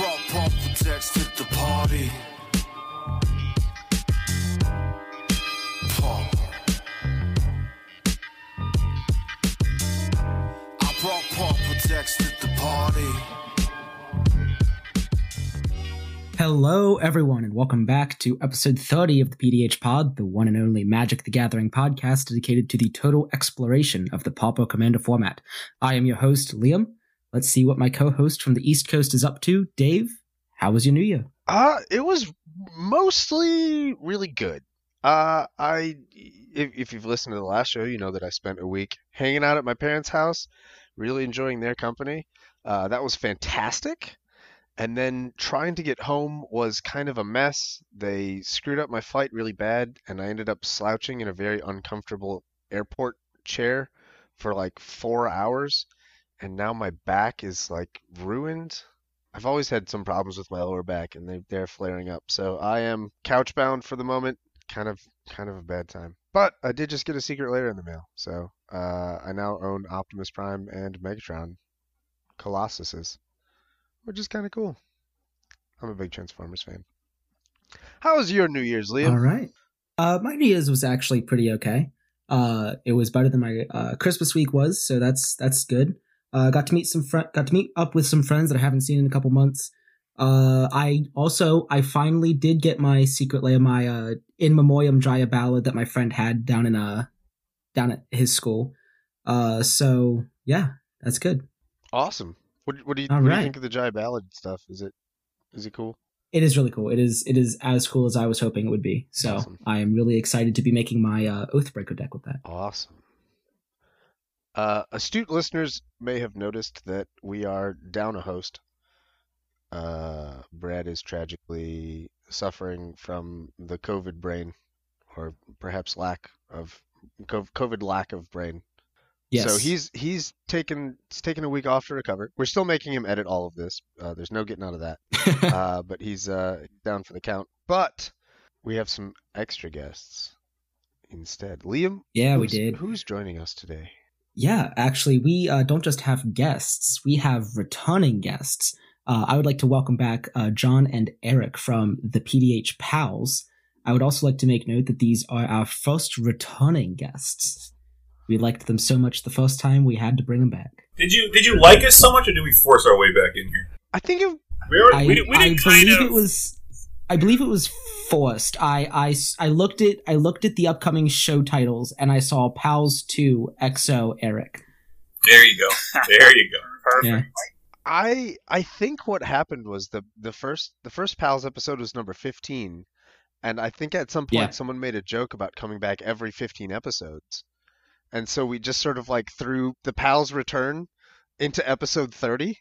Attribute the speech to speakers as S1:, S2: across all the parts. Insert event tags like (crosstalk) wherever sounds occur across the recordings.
S1: brought Paul Protects to the party.
S2: Hello, everyone, and welcome back to episode 30 of the PDH Pod, the one and only Magic the Gathering podcast dedicated to the total exploration of the Pauper Commander format. I am your host, Liam. Let's see what my co host from the East Coast is up to. Dave, how was your new year?
S3: Uh, it was mostly really good. Uh, I, if, if you've listened to the last show, you know that I spent a week hanging out at my parents' house, really enjoying their company. Uh, that was fantastic. And then trying to get home was kind of a mess. They screwed up my flight really bad, and I ended up slouching in a very uncomfortable airport chair for like four hours. And now my back is like ruined. I've always had some problems with my lower back, and they, they're flaring up. So I am couch bound for the moment. Kind of, kind of a bad time. But I did just get a Secret Lair in the mail, so uh, I now own Optimus Prime and Megatron Colossuses which is kind of cool. I'm a big Transformers fan. How was your New Year's, Liam?
S2: All right. Uh, my New Year's was actually pretty okay. Uh, it was better than my uh, Christmas week was, so that's that's good. Uh, got to meet some fr- got to meet up with some friends that I haven't seen in a couple months. Uh, I also I finally did get my Secret Lair, my uh, in memoriam Jaya Ballard that my friend had down in uh down at his school. Uh, so yeah, that's good.
S3: Awesome. What, what do you what do you think of the Jaya Ballard stuff? Is it is it cool?
S2: It is really cool. It is it is as cool as I was hoping it would be. So
S3: Awesome.
S2: I am really excited to be making my uh, Oathbreaker deck with that.
S3: Awesome. Uh, astute listeners may have noticed that we are down a host. Uh, Brad is tragically suffering from the COVID brain, or perhaps lack of COVID lack of brain.
S2: Yes.
S3: So he's he's taken he's taken a week off to recover. We're still making him edit all of this. Uh, there's no getting out of that. (laughs) uh, but he's uh, down for the count. But we have some extra guests instead. Liam.
S2: yeah, we did.
S3: Who's joining us today?
S2: Yeah, actually, we uh, don't just have guests; we have returning guests. Uh, I would like to welcome back uh, John and Eric from the PDH Pals. I would also like to make note that these are our first returning guests. We liked them so much the first time we had to bring them back.
S4: Did you did you like us so much, or did we force our way back in here?
S3: I think it,
S4: We already,
S2: I,
S4: we, did- we
S2: I
S4: kind
S2: believe
S4: of.
S2: it was. I believe it was forced. I, I, s- I looked at I looked at the upcoming show titles and I saw Pals Two XO Eric.
S4: There you go. There you go. (laughs)
S5: Perfect.
S2: Yeah.
S3: I I think what happened was the the first the first pals episode was number 15 and I think at some point
S2: Yeah.
S3: someone made a joke about coming back every 15 episodes. And so we just sort of like threw the pals return into episode 30.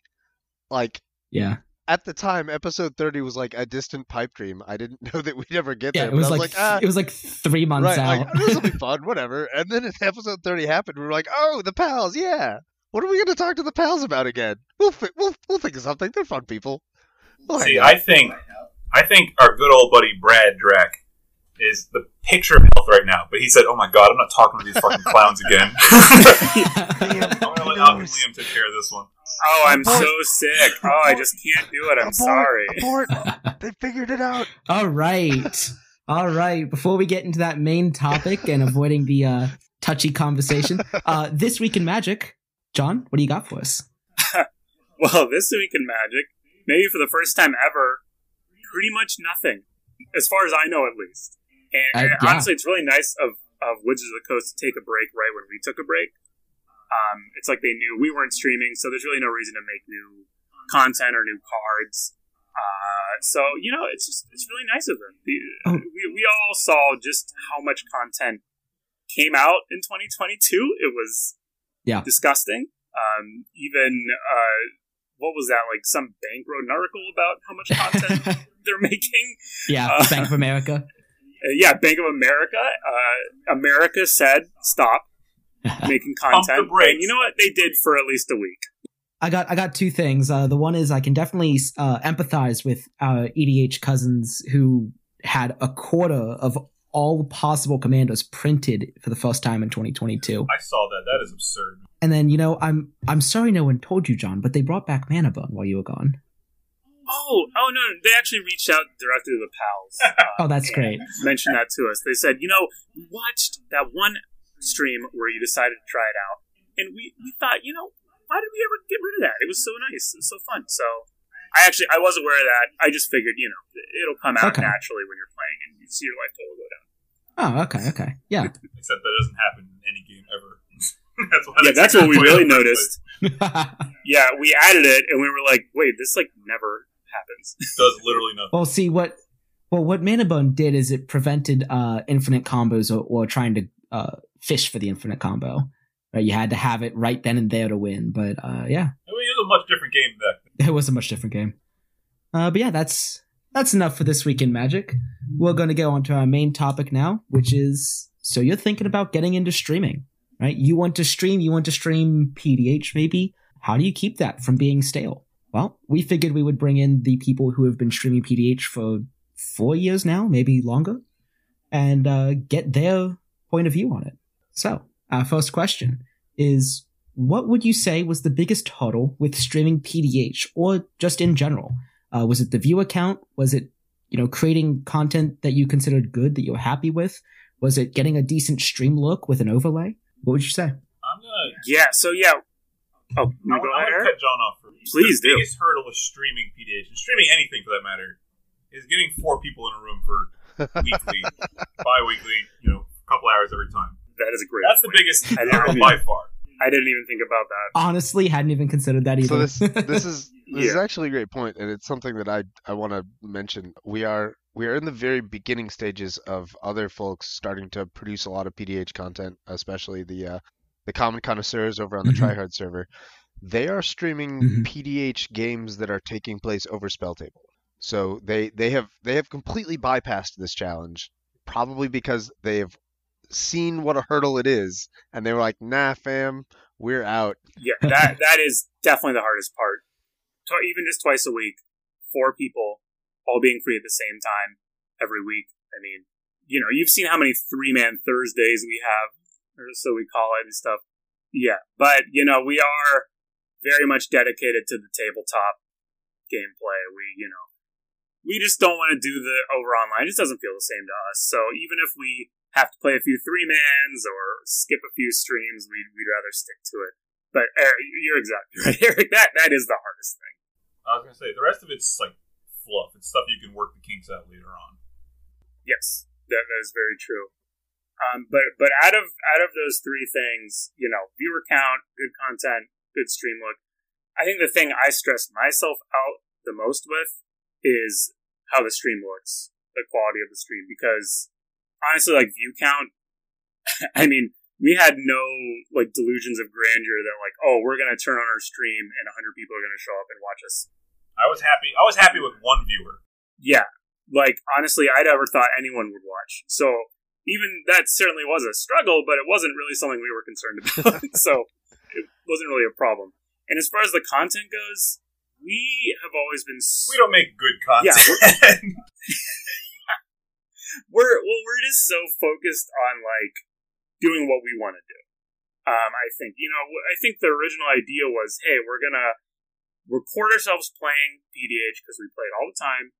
S3: Like
S2: Yeah.
S3: At the time episode 30 was like a distant pipe dream. I didn't (laughs) know that we'd ever get
S2: Yeah,
S3: there.
S2: it was
S3: but I
S2: like,
S3: ah,
S2: it was like three months
S3: right,
S2: out.
S3: like this will be (laughs) fun, whatever. And then if (laughs) episode 30 happened, we were like, "Oh, the pals, yeah. What are we going to talk to the pals about again? We'll fi- we'll we'll think of something. They're fun people." We'll
S4: See. I think I think our good old buddy Brad Drack is the picture of health right now. But he said, "Oh my God, I'm not talking to these fucking clowns again." I'm gonna let Liam take care of this one.
S5: Oh, I'm
S3: Abort.
S5: so sick. Oh, I just can't do it. I'm
S3: Abort,
S5: sorry.
S3: Abort. (laughs) they figured it out.
S2: All right. All right. Before we get into that main topic and avoiding the uh, touchy conversation, uh, this week in Magic, John, what do you got for us? (laughs)
S5: Well, this week in Magic, maybe for the first time ever, pretty much nothing, as far as I know, at least. And,
S2: Uh,
S5: and
S2: yeah.
S5: honestly, it's really nice of of Wizards of the Coast to take a break right when we took a break. Um, it's like they knew we weren't streaming, so there's really no reason to make new content or new cards. Uh, so you know, it's just it's really nice of them. The-
S2: Oh.
S5: We we all saw just how much content came out in 2022. It was
S2: Yeah.
S5: disgusting. Um, even uh, what was that like? Some bank wrote an article about how much content (laughs) they're making.
S2: yeah,
S5: Uh,
S2: Bank of America. (laughs)
S5: Yeah, Bank of America. Uh, America said stop (laughs) making
S4: Pump
S5: content, and you know what? They did for at least a week.
S2: I got I got two things. Uh, the one is I can definitely uh, empathize with our EDH cousins who had a quarter of all possible commanders printed for the first time in 2022.
S4: I saw that. That is absurd.
S2: And then you know I'm I'm sorry no one told you, John, but they brought back Mana Burn while you were gone.
S5: Oh, oh no! They actually reached out directly to the pals. (laughs) Uh,
S2: Oh, that's great.
S5: Mentioned that to us. They said, you know, watched that one stream where you decided to try it out, and we, we thought, you know, why did we ever get rid of that? It was so nice, it was so fun. So, I actually I was aware of that. I just figured, you know, it'll come out
S2: Okay.
S5: naturally when you're playing, and you see your life total go down.
S2: Oh, okay, okay, yeah.
S4: Except that doesn't happen in any game ever. (laughs) that's why
S5: Yeah, that's what we (laughs) really
S4: point in the
S5: noticed. Yeah, we added it, and we were like, wait, this like never happens.
S4: It does literally nothing.
S2: well, see what well what Mana Burn did is it prevented uh infinite combos or, or trying to uh fish for the infinite combo. Right, you had to have it right then and there to win. But uh yeah,
S4: it was a much different game back then.
S2: it was a much different game. Uh, but yeah, that's that's enough for this week in Magic. We're going to go on to our main topic now, which is so you're thinking about getting into streaming, right? You want to stream, you want to stream PDH maybe. How do you keep that from being stale? Well, we figured we would bring in the people who have been streaming PDH for four years now, maybe longer, and uh, get their point of view on it. So, our first question is what would you say was the biggest hurdle with streaming PDH or just in general? Uh, was it the viewer count? Was it, you know, creating content that you considered good that you're happy with? Was it getting a decent stream look with an overlay? What would you say?
S4: I'm gonna.
S5: Yeah, so yeah. Oh,
S4: I
S5: you
S4: want,
S5: go
S4: I
S5: ahead,
S4: want to cut John off. For me.
S5: Please
S4: the
S5: do.
S4: biggest hurdle with streaming PDH and streaming anything for that matter is getting four people in a room for (laughs) weekly, bi-weekly, you know, a couple hours every time.
S5: That is a great.
S4: That's the biggest
S5: I never
S4: hurdle
S5: knew.
S4: by far.
S5: I didn't even think about that.
S2: Honestly, hadn't even considered that either.
S3: So this this is (laughs) this is actually a great point, and it's something that I I want to mention. We are we are in the very beginning stages of other folks starting to produce a lot of PDH content, especially the uh, the common connoisseurs over on the
S2: Mhm.
S3: Tryhard server. They are streaming
S2: Mhm.
S3: PDH games that are taking place over Spell Table. So they they have they have completely bypassed this challenge, probably because they have seen what a hurdle it is, and they were like, "Nah, fam, we're out."
S5: Yeah, that that is definitely the hardest part. Even just twice a week, four people all being free at the same time every week. I mean, you know, you've seen how many three man Thursdays we have, or so we call it and stuff. Yeah, but you know, we are very much dedicated to the tabletop gameplay. We, you know, we just don't want to do the over online. It just doesn't feel the same to us. So even if we have to play a few three mans or skip a few streams, we'd, we'd rather stick to it. But Eric, you're exactly (laughs) right, Eric. That that is the hardest thing.
S4: I was gonna say the rest of it's like fluff. It's stuff you can work the kinks out later on.
S5: Yes, that, that is very true. Um, but but out of out of those three things, you know, viewer count, good content, good stream look. I think the thing I stress myself out the most with is how the stream looks, the quality of the stream. Because honestly, like view count, (laughs) I mean, we had no like delusions of grandeur that like, oh, we're gonna turn on our stream and hundred people are gonna show up and watch us
S4: I was happy. I was happy with one viewer.
S5: yeah, like honestly, I never thought anyone would watch. So even that certainly was a struggle, but it wasn't really something we were concerned about. (laughs) (laughs) so it wasn't really a problem. And as far as the content goes, we have always been s-
S4: We don't make good content.
S5: Yeah, we're well, we're just so focused on like doing what we want to do. Um, I think you know, I think the original idea was, hey, we're gonna record ourselves playing PDH because we play it all the time,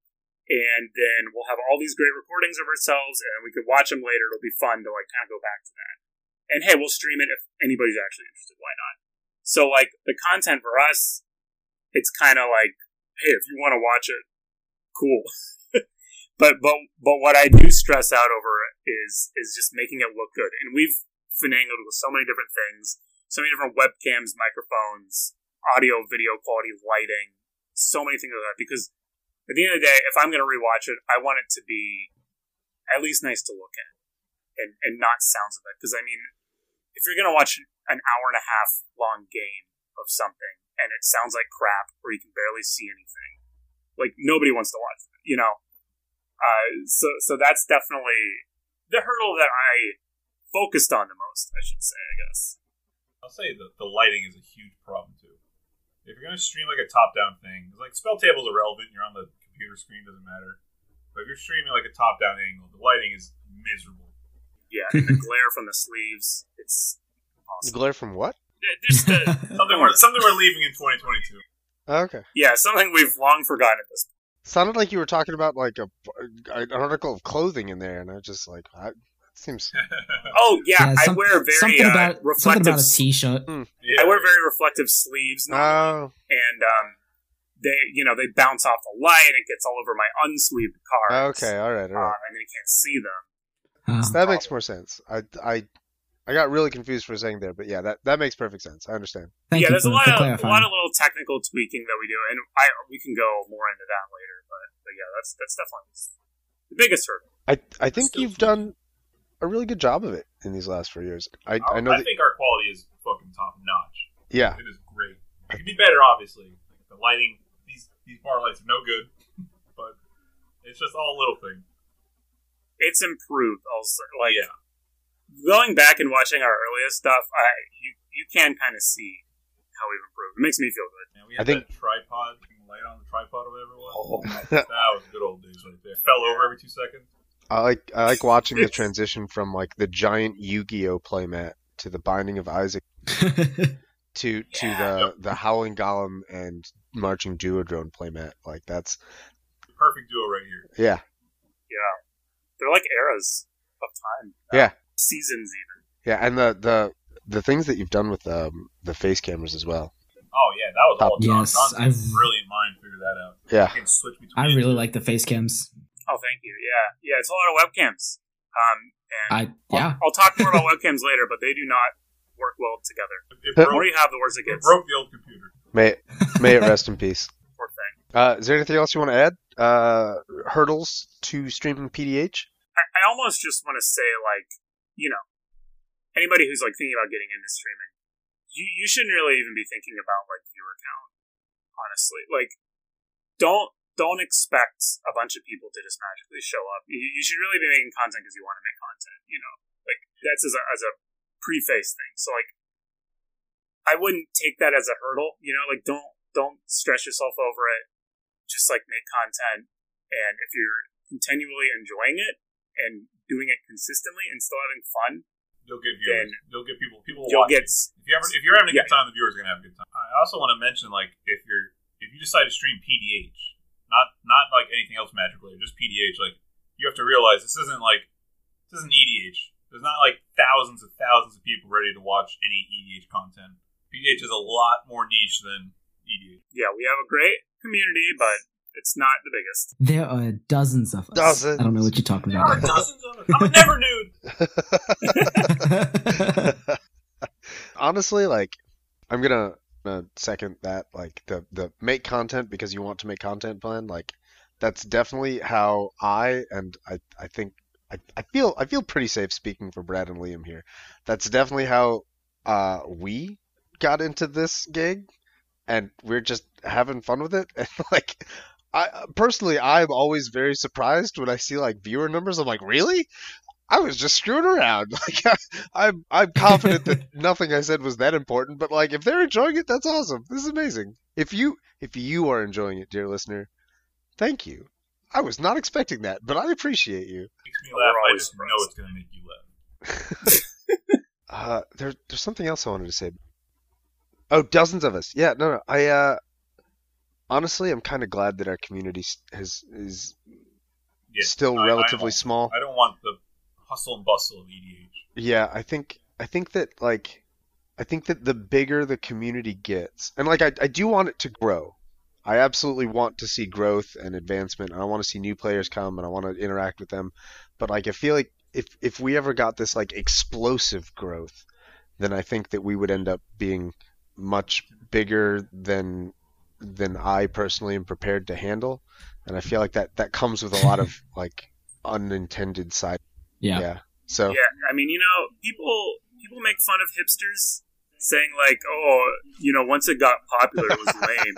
S5: and then we'll have all these great recordings of ourselves, and we could watch them later. It'll be fun to like kind of go back to that. And hey, we'll stream it if anybody's actually interested. Why not? So like the content for us, it's kind of like, hey, if you want to watch it, cool. (laughs) but but but what I do stress out over is is just making it look good. And we've finagled with so many different things, so many different webcams, microphones, audio, video quality, lighting, so many things like that. Because at the end of the day, if I'm going to rewatch it, I want it to be at least nice to look at and and not sounds of it. Because I mean, if you're going to watch an hour and a half long game of something and it sounds like crap or you can barely see anything, like nobody wants to watch it, you know. Uh, so so that's definitely the hurdle that I focused on the most. I should say, I guess.
S4: I'll say that the lighting is a huge problem too. If you're gonna stream like a top-down thing, like spell tables are relevant. You're on the computer screen, doesn't matter. But if you're streaming like a top-down angle, the lighting is miserable.
S5: Yeah, and (laughs) the glare from the sleeves. It's awesome.
S3: Glare from what?
S5: Just the, (laughs)
S4: Something we're something we're leaving in 2022.
S3: Okay.
S5: Yeah, something we've long forgotten at this. point.
S3: Sounded like you were talking about like a an article of clothing in there, and I was just like, I, that seems. (laughs)
S5: Oh yeah, I
S2: some-
S5: wear very
S2: something
S5: uh,
S2: about something
S5: reflective.
S2: about a t-shirt.
S4: Yeah.
S5: I wear very reflective sleeves, normally,
S3: Oh,
S5: and um, they you know they bounce off the light and it gets all over my unsleeved cards.
S3: okay, all right, all
S5: Um, and then you can't see them.
S2: Uh,
S3: That makes more sense. I, I, I got really confused for a second there, but yeah, that, that makes perfect sense. I understand.
S2: thank
S5: yeah,
S2: you
S5: there's
S2: for,
S5: a lot
S2: for
S5: of a lot of little technical tweaking that we do, and I we can go more into that later. But, but yeah, that's that's definitely the biggest hurdle.
S3: I, I think you've done a really good job of it in these last four years. I, oh, I know
S4: I
S3: that.
S4: think our quality is fucking top notch.
S3: Yeah,
S4: It is great. It could be better, obviously. The lighting, these these bar lights are no good, (laughs) but it's just all little things.
S5: It's improved also. Like
S4: yeah,
S5: going back and watching our earliest stuff, I you you can kind of see how we've improved. It makes me feel good.
S4: and we
S3: I think-
S4: that tripod light on the tripod or whatever it.
S3: Oh.
S4: that was good old days right there. Fell over every two seconds.
S3: I like I like watching the (laughs) transition from like the giant Yu-Gi-Oh playmat to the Binding of Isaac (laughs) to to the the Howling Golem and Marching Duodrone playmat. Like that's
S4: Perfect duo right here.
S3: Yeah.
S5: Yeah They're like eras of time.
S3: Yeah.
S5: Seasons even.
S3: yeah, and the the the things that you've done with um, the face cameras as well.
S4: Oh yeah, that was all John.
S2: Yes,
S4: John's
S2: I've-
S4: brilliant mind figured that out.
S3: Yeah,
S4: You can switch between.
S2: I really like the face cams.
S5: Oh, thank you. Yeah, yeah. It's a lot of webcams. Um, and
S2: I yeah.
S5: I'll, I'll talk more about webcams (laughs) later, but they do not work well together.
S4: It
S5: The
S4: broke,
S5: more you have, the worse it
S4: it
S5: gets.
S4: broke the old computer.
S3: may it, (laughs) may it rest in peace.
S5: Poor thing.
S3: Uh, is there anything else you want to add? Uh, hurdles to streaming PDH?
S5: I, I almost just want to say, like, you know, anybody who's like thinking about getting into streaming, you you shouldn't really even be thinking about like viewer count. Honestly, like, don't don't expect a bunch of people to just magically show up. You, you should really be making content because you want to make content. You know, like that's as a as a preface thing. So like, I wouldn't take that as a hurdle. You know, like don't don't stress yourself over it. Just like make content, and if you're continually enjoying it and doing it consistently and still having fun,
S4: You'll get viewers.
S5: Then
S4: You'll get people. People will
S5: you'll
S4: watch.
S5: get
S4: If you ever, if you're having a good
S5: Yeah.
S4: time, the viewers are gonna have a good time. I also want to mention, like, if you're if you decide to stream PDH, not not like anything else Magic related, just PDH, like you have to realize this isn't like this isn't EDH. There's not like thousands and thousands of people ready to watch any EDH content. PDH is a lot more niche than EDH.
S5: yeah, we have a great community, but it's not the biggest.
S2: There are dozens of us.
S3: Dozens.
S2: I don't know what you're talking
S4: There are
S2: about.
S4: dozens of us. I'm a never nude. (laughs)
S3: Honestly, like I'm gonna uh, second that. Like the the make content because you want to make content plan. Like that's definitely how I and I I think I, I feel I feel pretty safe speaking for Brad and Liam here. That's definitely how uh we got into this gig, and we're just having fun with it. (laughs) And like I personally, I'm always very surprised when I see like viewer numbers. I'm like, really? I was just screwing around. (laughs) Like I, I'm I'm confident that (laughs) nothing I said was that important, but like if they're enjoying it, that's awesome. This is amazing. If you if you are enjoying it, dear listener, thank you. I was not expecting that, but I appreciate you.
S4: Makes me laugh. I just know it's gonna make you laugh. (laughs)
S3: Uh, there there's something else I wanted to say. Oh, dozens of us. Yeah, no, no. I uh, honestly, I'm kind of glad that our community has is
S4: Yeah,
S3: still
S4: I- I
S3: relatively
S4: don't-
S3: small.
S4: I don't want the hustle and bustle of EDH.
S3: Yeah, I think I think that like I think that the bigger the community gets, and like I I do want it to grow. I absolutely want to see growth and advancement, and I want to see new players come, and I want to interact with them. But like I feel like if if we ever got this like explosive growth, then I think that we would end up being much bigger than than I personally am prepared to handle. And I feel like that that comes with a lot of (laughs) like unintended side.
S2: yeah.
S3: Yeah. So
S5: Yeah, I mean, you know, people people make fun of hipsters, saying like, "Oh, you know, once it got popular, it was (laughs) lame."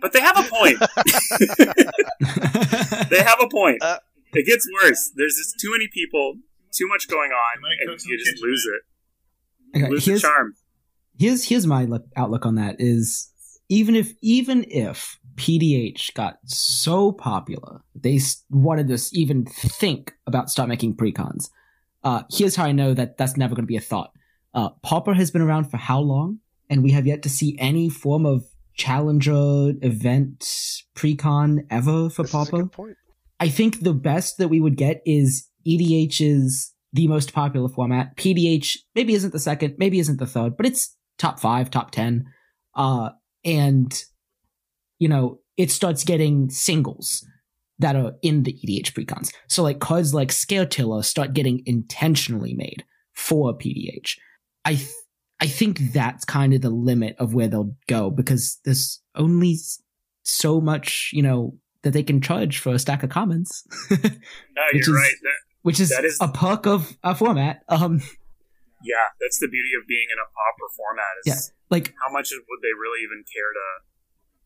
S5: but they have a point. (laughs) they have a point.
S3: Uh,
S5: it gets worse. There's just too many people, too much going on, and you just
S4: kitchen,
S5: lose it.
S2: Okay,
S5: Lose the
S2: here's,
S5: charm.
S2: here's here's my look, outlook on that is even if even if PDH got so popular they wanted to even think about start making precons. Uh, here's how I know that that's never going to be a thought. Uh, has been around for how long, and we have yet to see any form of challenger event precon ever for
S3: This is a good point.
S2: I think the best that we would get is EDH is the most popular format. PDH maybe isn't the second, maybe isn't the third, but it's top five, top ten. Uh, and you know, it starts getting singles that are in the EDH precons. So like cards like Scaretiller start getting intentionally made for PDH. I th- I think that's kind of the limit of where they'll go because there's only so much, you know, that they can charge for a stack of commons, (laughs)
S5: No,
S2: Which
S5: you're
S2: is-
S5: right. That,
S2: which is,
S5: That is-
S2: a perk of a format. Um,
S5: yeah, that's the beauty of being in a Pauper format is
S2: Yeah. like
S5: how much would they really even care to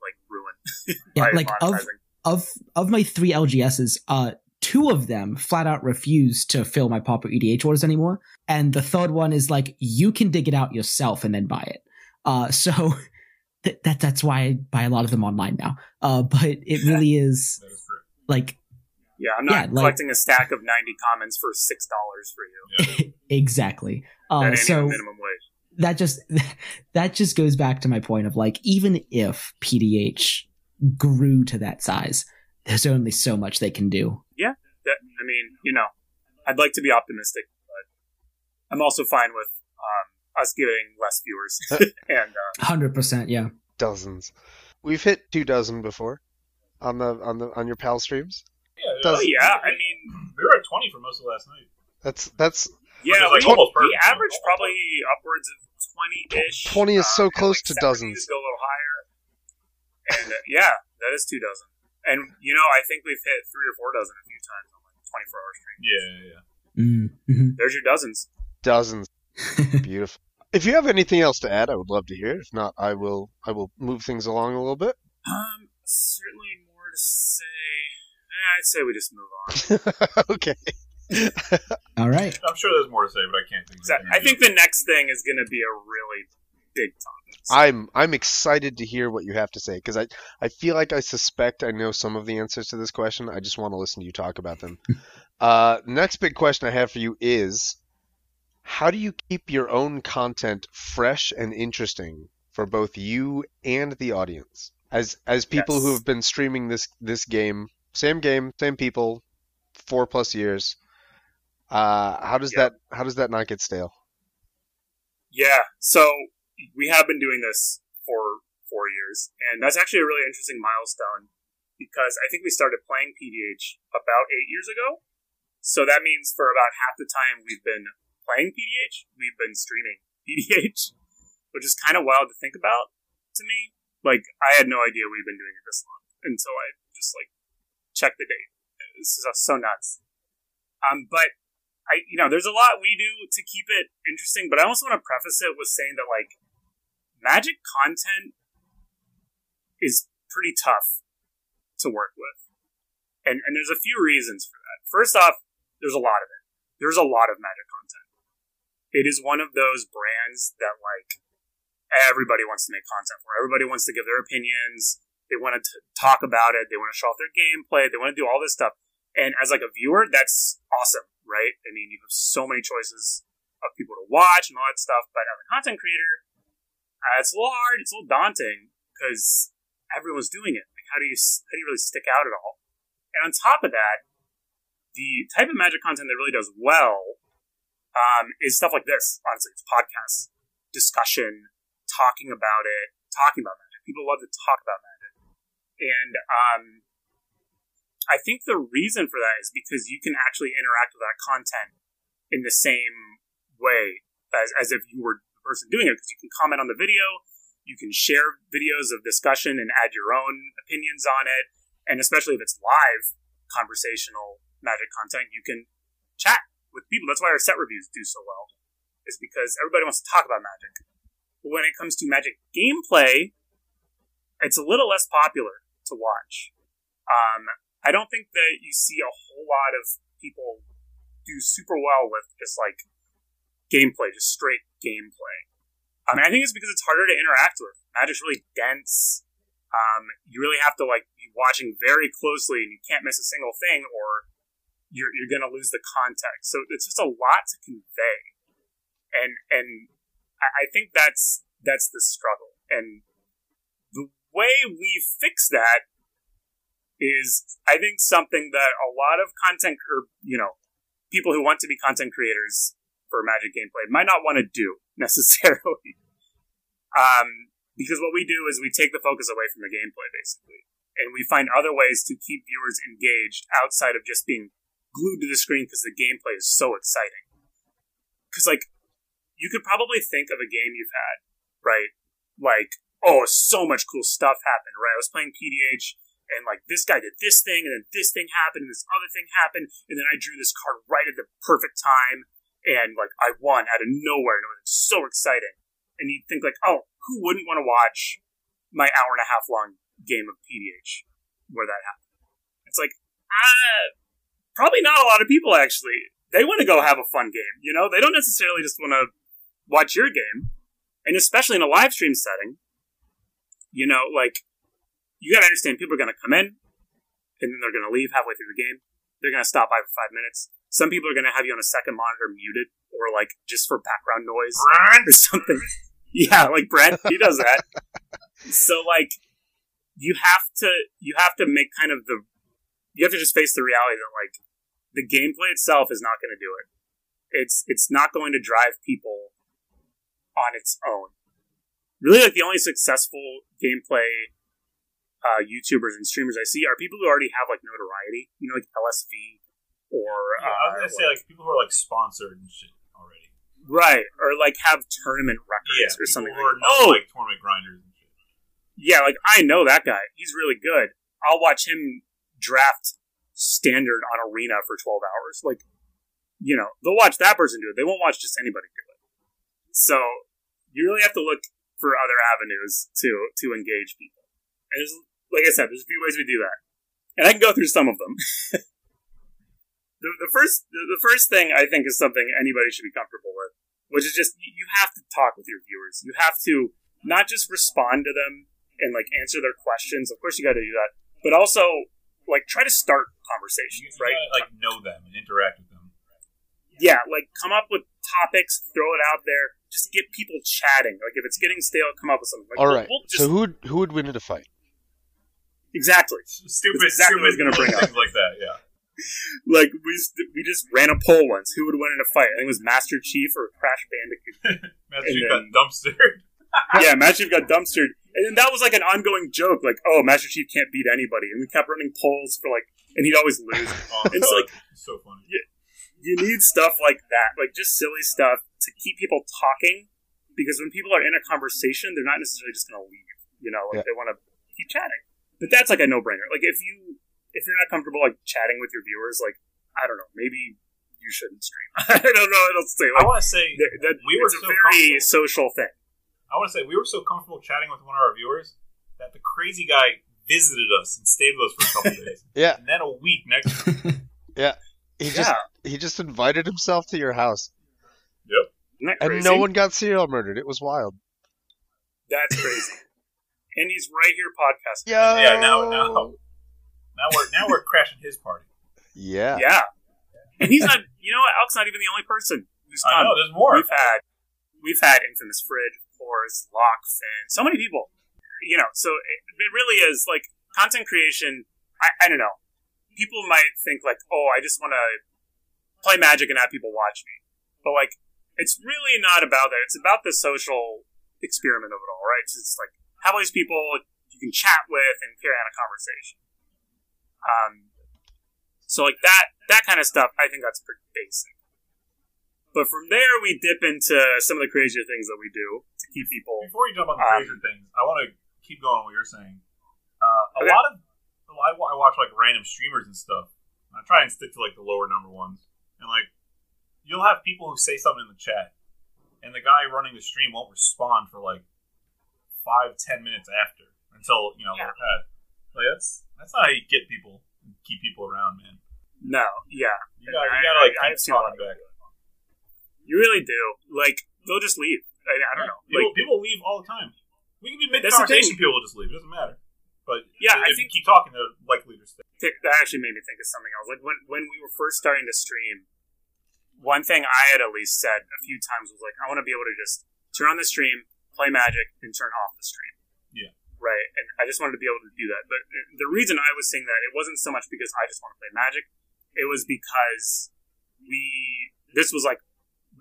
S5: like ruin (laughs)
S2: yeah,
S5: by
S2: like of of of my three LGSs, uh, two of them flat out refuse to fill my Pauper EDH orders anymore, and the third one is like you can dig it out yourself and then buy it. Uh, so (laughs) th- that that's why I buy a lot of them online now. Uh, but it really is
S4: That is correct.
S2: like
S5: Yeah, I'm not
S2: yeah, like-
S5: collecting a stack of 90 commons for six dollars for you. (laughs)
S2: exactly.
S5: That
S2: Uh, so
S5: minimum wage.
S2: that just (laughs) that just goes back to my point of like even if PDH grew to that size, there's only so much they can do.
S5: That, I mean, you know, I'd like to be optimistic, but I'm also fine with um, us getting less viewers. (laughs) and uh,
S2: Hundred percent, yeah.
S3: Dozens. We've hit two dozen before on the on the on your pal streams.
S4: Yeah,
S5: oh yeah, I mean,
S4: we were at 20 for most of last night.
S3: That's that's
S5: yeah,
S4: Which like,
S5: we,
S4: almost
S5: we
S4: perfect.
S5: average probably upwards of 20 ish.
S3: 20 is so close to
S5: 70s
S3: dozens.
S5: Go a little higher. And uh, yeah, that is two dozen. And you know, I think we've hit three or four dozen a few times on like 24 hour stream.
S4: Yeah, yeah, yeah.
S2: Mm-hmm.
S5: There's your dozens.
S3: dozens. (laughs) Beautiful. If you have anything else to add, I would love to hear. it. If not, I will I will move things along a little bit.
S5: Um, certainly more to say. Eh, I'd say we just move on. (laughs)
S3: okay.
S2: All right.
S4: I'm sure there's more to say, but I can't think of
S5: I think the next thing is going to be a really big topic.
S3: I'm I'm excited to hear what you have to say because I I feel like I suspect I know some of the answers to this question. I just want to listen to you talk about them. (laughs) uh, next big question I have for you is, how do you keep your own content fresh and interesting for both you and the audience? As as people who have been streaming this this game, same game, same people, four plus years. Uh, how does
S5: Yeah.
S3: that how does that not get stale?
S5: Yeah, so we have been doing this for four years, and that's actually a really interesting milestone because I think we started playing PDH about eight years ago. So that means for about half the time we've been playing PDH, we've been streaming PDH, which is kind of wild to think about to me. Like, I had no idea we'd been doing it this long until I just like checked the date. This is so nuts. Um, but I, you know, there's a lot we do to keep it interesting, but I also want to preface it with saying that like magic content is pretty tough to work with. And and there's a few reasons for that. First off, there's a lot of it. There's a lot of magic content. It is one of those brands that like everybody wants to make content for. Everybody wants to give their opinions. They want to talk about it. They want to show off their gameplay. They want to do all this stuff. And as like a viewer, that's awesome, right? I mean, you have so many choices of people to watch and all that stuff. But as a content creator, uh, it's a little hard. It's a little daunting because everyone's doing it. Like, how do you how do you really stick out at all? And on top of that, the type of magic content that really does well um, is stuff like this. Honestly, it's podcasts, discussion, talking about it, talking about magic. People love to talk about magic, and um, I think the reason for that is because you can actually interact with that content in the same way as, as if you were the person doing it, because you can comment on the video, you can share videos of discussion and add your own opinions on it, and especially if it's live conversational magic content, you can chat with people. That's why our set reviews do so well, is because everybody wants to talk about magic. But when it comes to magic gameplay, it's a little less popular to watch. Um, I don't think that you see a whole lot of people do super well with just like gameplay, just straight gameplay. I mean, I think it's because it's harder to interact with. Magic's really dense. Um, you really have to like be watching very closely, and you can't miss a single thing, or you're you're gonna lose the context. So it's just a lot to convey, and and I I think that's that's the struggle. And the way we fix that is, I think, something that a lot of content, or you know, people who want to be content creators for Magic gameplay might not want to do (laughs) necessarily. um, because what we do is we take the focus away from the gameplay, basically, and we find other ways to keep viewers engaged outside of just being glued to the screen because the gameplay is so exciting. Because like, you could probably think of a game you've had, right? Like, oh, so much cool stuff happened, right? I was playing PDH and like this guy did this thing and then this thing happened and this other thing happened and then I drew this card right at the perfect time and like I won out of nowhere and it was so exciting. And you'd think like, oh, who wouldn't want to watch my hour and a half long game of PDH where that happened? It's like, ah, probably not a lot of people actually. They want to go have a fun game, you know? They don't necessarily just want to watch your game. And especially in a live stream setting, you know, like, you gotta understand people are gonna come in, and then they're gonna leave halfway through the game. They're gonna stop by for five minutes. Some people are gonna have you on a second monitor muted, or like just for background noise or something. Yeah, like Brent, he does that. so like, you have to you have to make kind of the you have to just face the reality that like the gameplay itself is not going to do it. It's it's not going to drive people on its own. Really, like the only successful gameplay uh, YouTubers and streamers I see are people who already have like notoriety. You know, like LSV or
S4: Yeah, I was
S5: uh,
S4: gonna say like people who are like sponsored and shit already.
S5: right, or like have tournament records
S4: Yeah,
S5: or something. Like, oh,
S4: like tournament grinders and shit.
S5: yeah, like I know that guy. He's really good. I'll watch him draft standard on arena for 12 hours. Like, you know, they'll watch that person do it. They won't watch just anybody do it. So you really have to look for other avenues to to engage people. And there's, like I said, there's a few ways we do that, and I can go through some of them. (laughs) the, the first the, the first thing I think is something anybody should be comfortable with, which is just you you have to talk with your viewers. You have to not just respond to them and like answer their questions. Of course, you got to do that, but also like try to start conversations,
S4: you
S5: right?
S4: gotta, like know them and interact with them.
S5: yeah, like come up with topics, throw it out there, just get people chatting. Like if it's getting stale, come up with something. Like,
S3: All
S5: we'll-
S3: right.
S5: we'll just-
S3: So who would who would win in a fight?
S5: Exactly. (laughs)
S4: Stupid,
S5: That's exactly what I was
S4: stupid
S5: gonna bring
S4: things like that. Yeah. (laughs)
S5: Like we st- we just ran a poll once. Who would win in a fight? I think it was Master Chief or Crash Bandicoot. (laughs)
S4: Master
S5: And
S4: Chief
S5: then-
S4: got dumpstered.
S5: yeah, Master Chief got dumpstered, and that was like an ongoing joke. Like, oh, Master Chief can't beat anybody, and we kept running polls for like, and he'd always lose.
S4: Oh,
S5: It's
S4: God.
S5: like-
S4: so funny.
S5: you need stuff like that, like just silly stuff to keep people talking. Because when people are in a conversation, they're not necessarily just going to leave. You know, like
S3: Yeah.
S5: they want to keep chatting. But that's like a no-brainer. Like if you if you're not comfortable like chatting with your viewers, like I don't know, maybe you shouldn't stream. (laughs) I don't know I don't say.
S4: I want to say
S5: that, that,
S4: we were
S5: a
S4: so
S5: very
S4: comfortable.
S5: social thing.
S4: I want to say we were so comfortable chatting with one of our viewers that the crazy guy visited us and stayed with us for a couple (laughs) days,
S3: Yeah,
S4: and then a week next. (laughs)
S3: Yeah, he just he just invited himself to your house,
S5: isn't
S3: and no one got serial murdered. It was wild.
S5: That's crazy. And he's right here podcasting.
S3: Yeah.
S4: Yeah, now- now. Now we're now we're crashing his party.
S3: Yeah.
S5: Yeah. And he's not. You know what? Elk's not even the only person who's
S4: I
S5: come.
S4: know there's more.
S5: We've had we've had infamous fridge, of course, Lock, Finn, so many people. You know, so it, it really is like content creation. I, I don't know. People might think like, oh, I just want to play Magic and have people watch me, but like, it's really not about that. It's about the social experiment of it all, right? So it's like have all these people you can chat with and carry on a conversation. Um, so like that that kind of stuff, I think that's pretty basic. But from there, we dip into some of the crazier things that we do to keep people.
S4: Before you jump on the
S5: Um,
S4: crazier things, I want to keep going on what you're saying. Uh, a
S5: Okay.
S4: lot of I I watch like random streamers and stuff. And I try and stick to like the lower number ones, and like you'll have people who say something in the chat, and the guy running the stream won't respond for like five ten minutes after until you know
S5: Yeah.
S4: they're past. Like that's that's not how you get people keep people around, man.
S5: No, yeah,
S4: You got you
S5: I-
S4: gotta like
S5: I-
S4: keep
S5: I've seen a lot
S4: talking back.
S5: you really do. Like they'll just leave. I, I don't know.
S4: People,
S5: Like,
S4: people leave all the time. We can be mid
S5: That's the
S4: conversation, people will just leave. It doesn't matter. But
S5: Yeah,
S4: if
S5: I
S4: you
S5: think-
S4: keep talking, they're likely to stay.
S5: th- that actually made me think of something else. Like when when we were first starting to stream, one thing I had at least said a few times was like, I want to be able to just turn on the stream, play Magic, and turn off the stream.
S4: Yeah.
S5: right? And I just wanted to be able to do that. But the reason I was saying that it wasn't so much because I just want to play Magic. It was because we this was like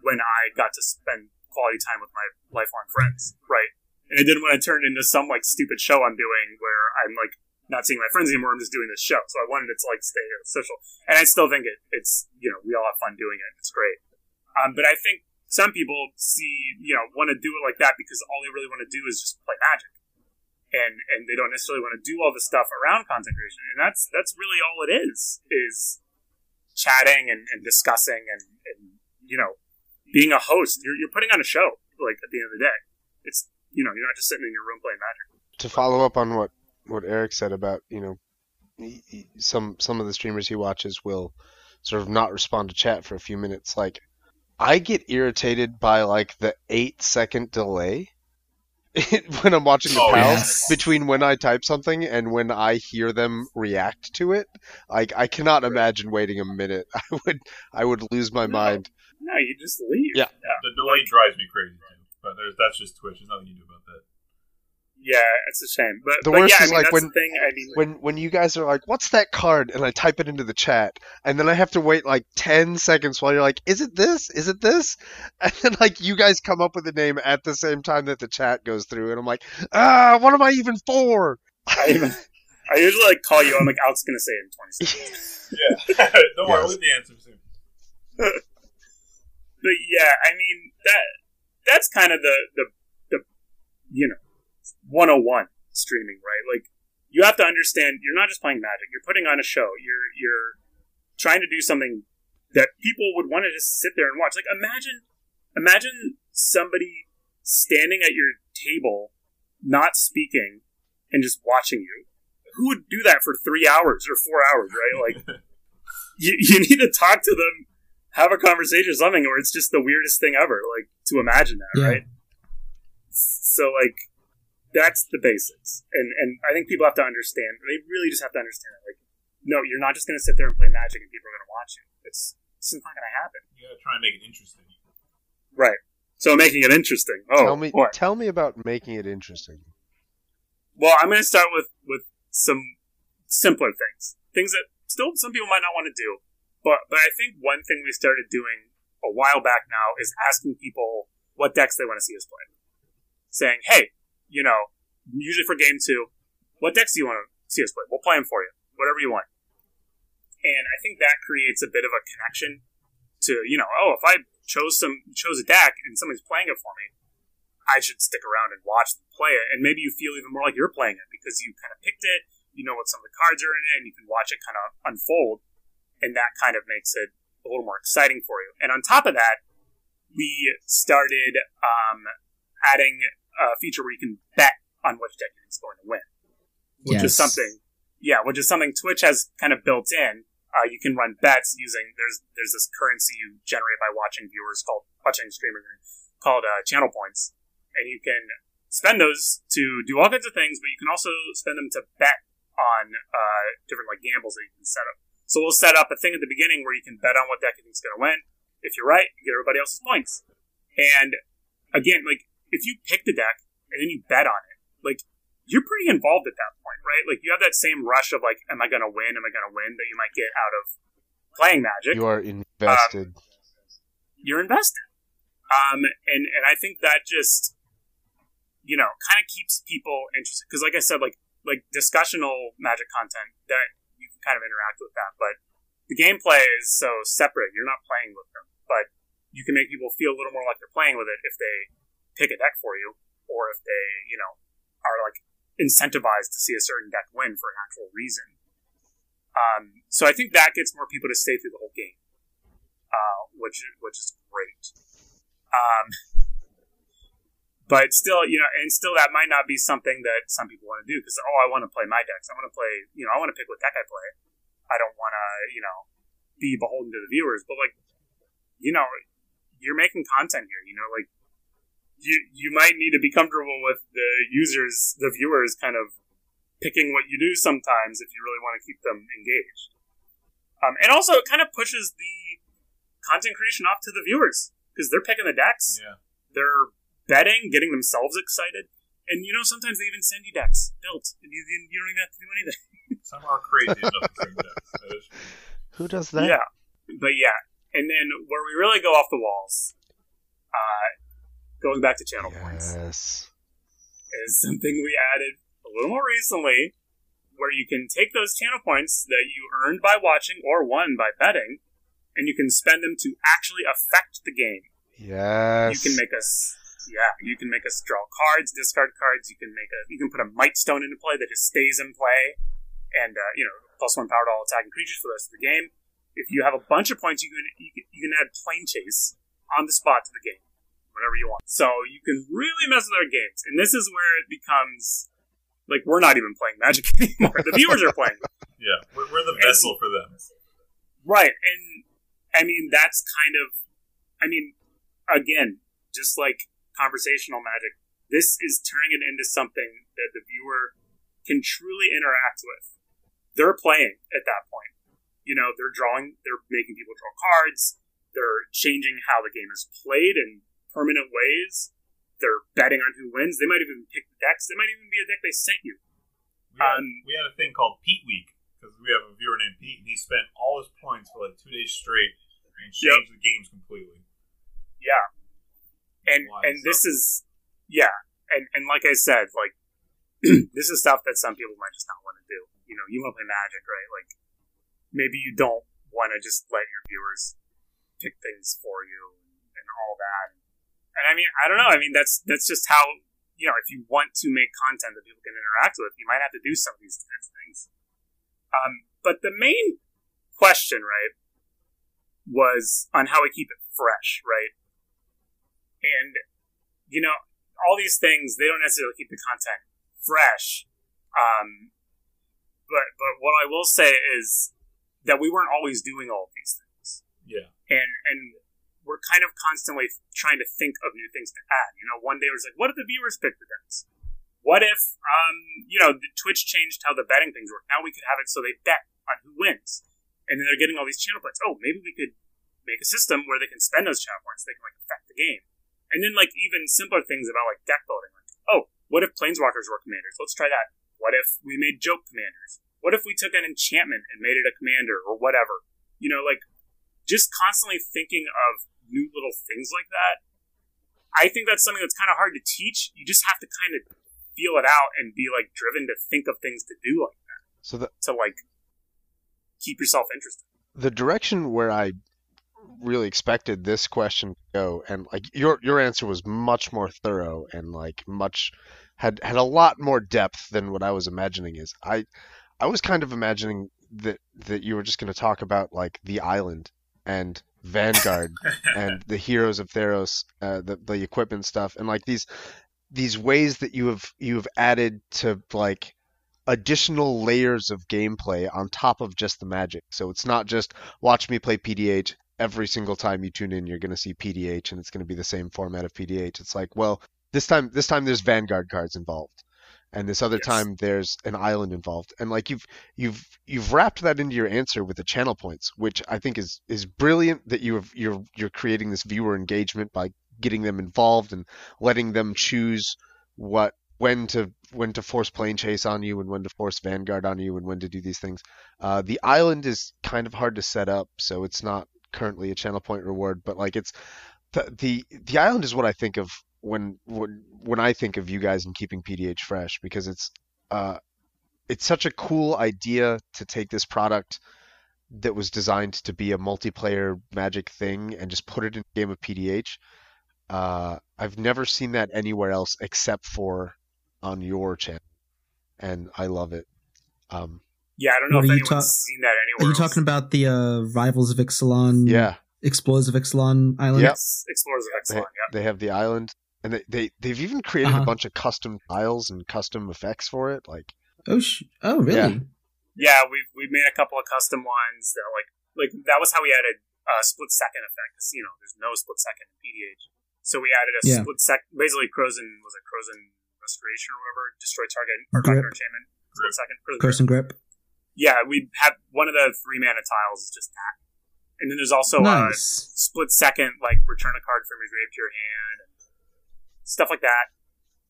S5: when I got to spend quality time with my lifelong friends, right? And it didn't want to turn into some like stupid show I'm doing where I'm like not seeing my friends anymore. I'm just doing this show. So I wanted it to like stay social. And I still think it, it's, you know, we all have fun doing it. It's great. Um, but I think some people see, you know, want to do it like that because all they really want to do is just play magic. And, and they don't necessarily want to do all the stuff around content creation. And that's, that's really all it is, is chatting and, and discussing and, and, you know, being a host. You're, you're putting on a show, like, at the end of the day. It's, you know, you're not just sitting in your room playing magic.
S3: To follow up on what what Eric said about you know some some of the streamers he watches will sort of not respond to chat for a few minutes. Like I get irritated by like the eight second delay (laughs) when I'm watching the
S4: Oh,
S3: pals
S2: yes.
S3: between when I type something and when I hear them react to it. Like I cannot imagine waiting a minute. (laughs) I would I would lose my
S5: No.
S3: mind.
S5: No, you just leave.
S3: Yeah.
S4: The delay drives me crazy too. But there's that's just Twitch. There's nothing you can do about that.
S5: Yeah, it's a shame. But
S3: The
S5: but
S3: worst
S5: yeah,
S3: is
S5: I mean,
S3: like when-
S5: thing. I mean,
S3: When when you guys are like, "What's that card?" and I type it into the chat, and then I have to wait like ten seconds while you're like, "Is it this? Is it this?" (laughs) And then like you guys come up with a name at the same time that the chat goes through, and I'm like, "Ah, what am I even for?"
S5: I, even, I usually like call you. I'm like, Alex is gonna say it in 20 seconds. (laughs)
S4: Yeah. (laughs) Don't worry,
S3: Yes.
S4: we'll get the answer soon.
S5: But yeah, I mean that that's kind of the the the you know 101 streaming, right? Like you have to understand you're not just playing Magic. You're putting on a show. You're you're trying to do something that people would want to just sit there and watch. Like imagine imagine somebody standing at your table, not speaking, and just watching you. Who would do that for three hours or four hours, right? Like (laughs) you, you need to talk to them have a conversation or something, or it's just the weirdest thing ever. Like to imagine that,
S2: Yeah.
S5: right? So like that's the basics, and and I think people have to understand. They really just have to understand it. Like, no, you're not just going to sit there and play Magic and people are going to watch you. It's it's not going to happen,
S4: You gotta try and make it interesting.
S5: right? So making it interesting. Oh,
S3: tell me,
S5: boy.
S3: tell me about making it interesting.
S5: Well, I'm going to start with with some simpler things, things that still some people might not want to do. But but I think one thing we started doing a while back now is asking people what decks they want to see us play. Saying, hey, you know, usually for game two, what decks do you want to see us play? We'll play them for you, whatever you want. And I think that creates a bit of a connection to you know, oh, if I chose some chose a deck and somebody's playing it for me, I should stick around and watch them play it. And maybe you feel even more like you're playing it because you kind of picked it, you know what some of the cards are in it, and you can watch it kind of unfold. And that kind of makes it a little more exciting for you. And on top of that, we started um, adding a feature where you can bet on which deck is going to win, which is something, yeah, which is something Twitch has kind of built in. Uh, you can run bets using there's there's this currency you generate by watching viewers called watching streamers called uh, channel points, and you can spend those to do all kinds of things, but you can also spend them to bet on uh, different like gambles that you can set up. So we'll set up a thing at the beginning where you can bet on what deck you think's going to win. If you're right, you get everybody else's points. And again, like if you pick the deck and then you bet on it, like you're pretty involved at that point, right? Like you have that same rush of like, am I going to win? Am I going to win? That you might get out of playing Magic
S3: You are invested.
S5: you're invested. Um, and and I think that just you know kind of keeps people interested because, like I said, like like discussional magic content that you can kind of interact with that, but the gameplay is so separate. You're not playing with them, but you can make people feel a little more like they're playing with it if they pick a deck for you, or if they you know are like incentivized to see a certain deck win for an actual reason. Um, so I think that gets more people to stay through the whole game uh, which which is great. Um, but still, you know, and still that might not be something that some people want to do because oh, I want to play my decks. I want to play, you know, I want to pick what deck I play. I don't want to, you know, be beholden to the viewers. But like, you know, you're making content here. You know, like you you might need to be comfortable with the users, the viewers, kind of picking what you do sometimes if you really want to keep them engaged. Um, and also, it kind of pushes the content creation off to the viewers because they're picking the decks,
S4: Yeah.
S5: they're betting, getting themselves excited, And you know, sometimes they even send you decks built, and you, you don't even have to do anything. (laughs)
S4: Some are crazy enough to send decks. That is true.
S3: Who does that?
S5: Yeah, but yeah, and then where we really go off the walls, uh, going back to channel points,
S3: Yes.
S5: is something we added a little more recently, where you can take those channel points that you earned by watching or won by betting, and you can spend them to actually affect the game.
S3: Yes.
S5: You can make us, yeah, you can make us draw cards, discard cards. You can make a, you can put a Mightstone into play that just stays in play, and uh, you know, plus one power to all attacking creatures for the rest of the game. If you have a bunch of points, you can you can, you can add Planechase on the spot to the game, whatever you want. So you can really mess with our games, and this is where it becomes like we're not even playing Magic (laughs) anymore. The viewers are playing. (laughs)
S4: Yeah, we're, we're the vessel for them.
S5: Right, and I mean that's kind of, I mean, again, just like conversational magic, this is turning it into something that the viewer can truly interact with. They're playing at that point. You know, they're drawing, they're making people draw cards. They're changing how the game is played in permanent ways. They're betting on who wins. They might even pick the decks. It might even be a deck they sent you.
S4: We had,
S5: Um,
S4: we had a thing called Pete Week because we have a viewer named Pete, and he spent all his points for like two days straight and changed the games completely.
S5: Yeah. And and this is yeah. And and like I said, like (clears throat) this is stuff that some people might just not want to do. You know, you want to play magic, right? Like maybe you don't want to just let your viewers pick things for you and all that. And I mean, I don't know. I mean, that's that's just how you know. If you want to make content that people can interact with, you might have to do some of these kinds of things. Um, but the main question, right, was on how we keep it fresh, right? And you know, all these things they don't necessarily keep the content fresh. Um, but but what I will say is that we weren't always doing all of these things
S4: Yeah,
S5: and and we're kind of constantly trying to think of new things to add. You know, one day it was like, what if the viewers pick the decks? What if, um, you know, Twitch changed how the betting things work? Now we could have it so they bet on who wins, and then they're getting all these channel points. Oh, maybe we could make a system where they can spend those channel points. They can like affect the game, and then like even simpler things about like deck building. Like, oh, what if planeswalkers were commanders? Let's try that. What if we made joke commanders? What if we took an enchantment and made it a commander or whatever? You know, like just constantly thinking of new little things like that. I think that's something that's kind of hard to teach. You just have to kind of feel it out and be like driven to think of things to do like that
S3: So the
S5: to like keep yourself interested.
S3: the direction where I really expected this question to go, and like your your answer was much more thorough and like much had had a lot more depth than what I was imagining. Is I I was kind of imagining that that you were just going to talk about like the island and Vanguard and (laughs) the heroes of Theros, uh, the the equipment stuff, and like these these ways that you have you have added to like additional layers of gameplay on top of just the magic. So it's not just watch me play PDH every single time you tune in. You're going to see PDH, and it's going to be the same format of PDH. It's like, well, this time this time there's Vanguard cards involved, and this other
S5: Yes.
S3: time there's an island involved, and like you've you've you've wrapped that into your answer with the channel points, which I think is is brilliant. That you have you're you're creating this viewer engagement by getting them involved and letting them choose what when to when to force Planechase on you and when to force vanguard on you and when to do these things. Uh, the island is kind of hard to set up, so it's not currently a channel point reward, but like it's the the, the island is what I think of when when when I think of you guys and keeping PDH fresh because it's uh it's such a cool idea to take this product that was designed to be a multiplayer magic thing and just put it in a game of PDH. Uh, I've never seen that anywhere else except for on your channel, and I love it. Um,
S5: Yeah, I don't know
S2: What
S5: if
S2: are you
S5: anyone's
S2: ta-
S5: seen that anywhere.
S2: Are
S5: anywhere.
S2: you talking about the uh, Rivals of Ixalan?
S3: yeah,
S2: Explorers of Ixalan Island?
S3: Yep.
S5: Yes, Explorers of
S3: they,
S5: Excellent. Yeah.
S3: they have the island, and they, they they've even created
S2: Uh-huh.
S3: a bunch of custom tiles and custom effects for it. Like,
S2: Oh, sh- oh, really?
S5: Yeah, we've we've made a couple of custom ones that like like that was how we added uh, split second effect. 'cause, you know, there's no split second in PDH, so we added a
S2: Yeah.
S5: split second. Basically, Krosan was a Krosan restoration or whatever, destroy target or
S2: Grip.
S5: target enchantment. Split second. Krosan
S2: Curse Grip.
S5: Yeah, we have one of the three mana tiles is just that, and then there's also uh,
S2: nice.
S5: split second like return a card from your grave to your hand, and stuff like that.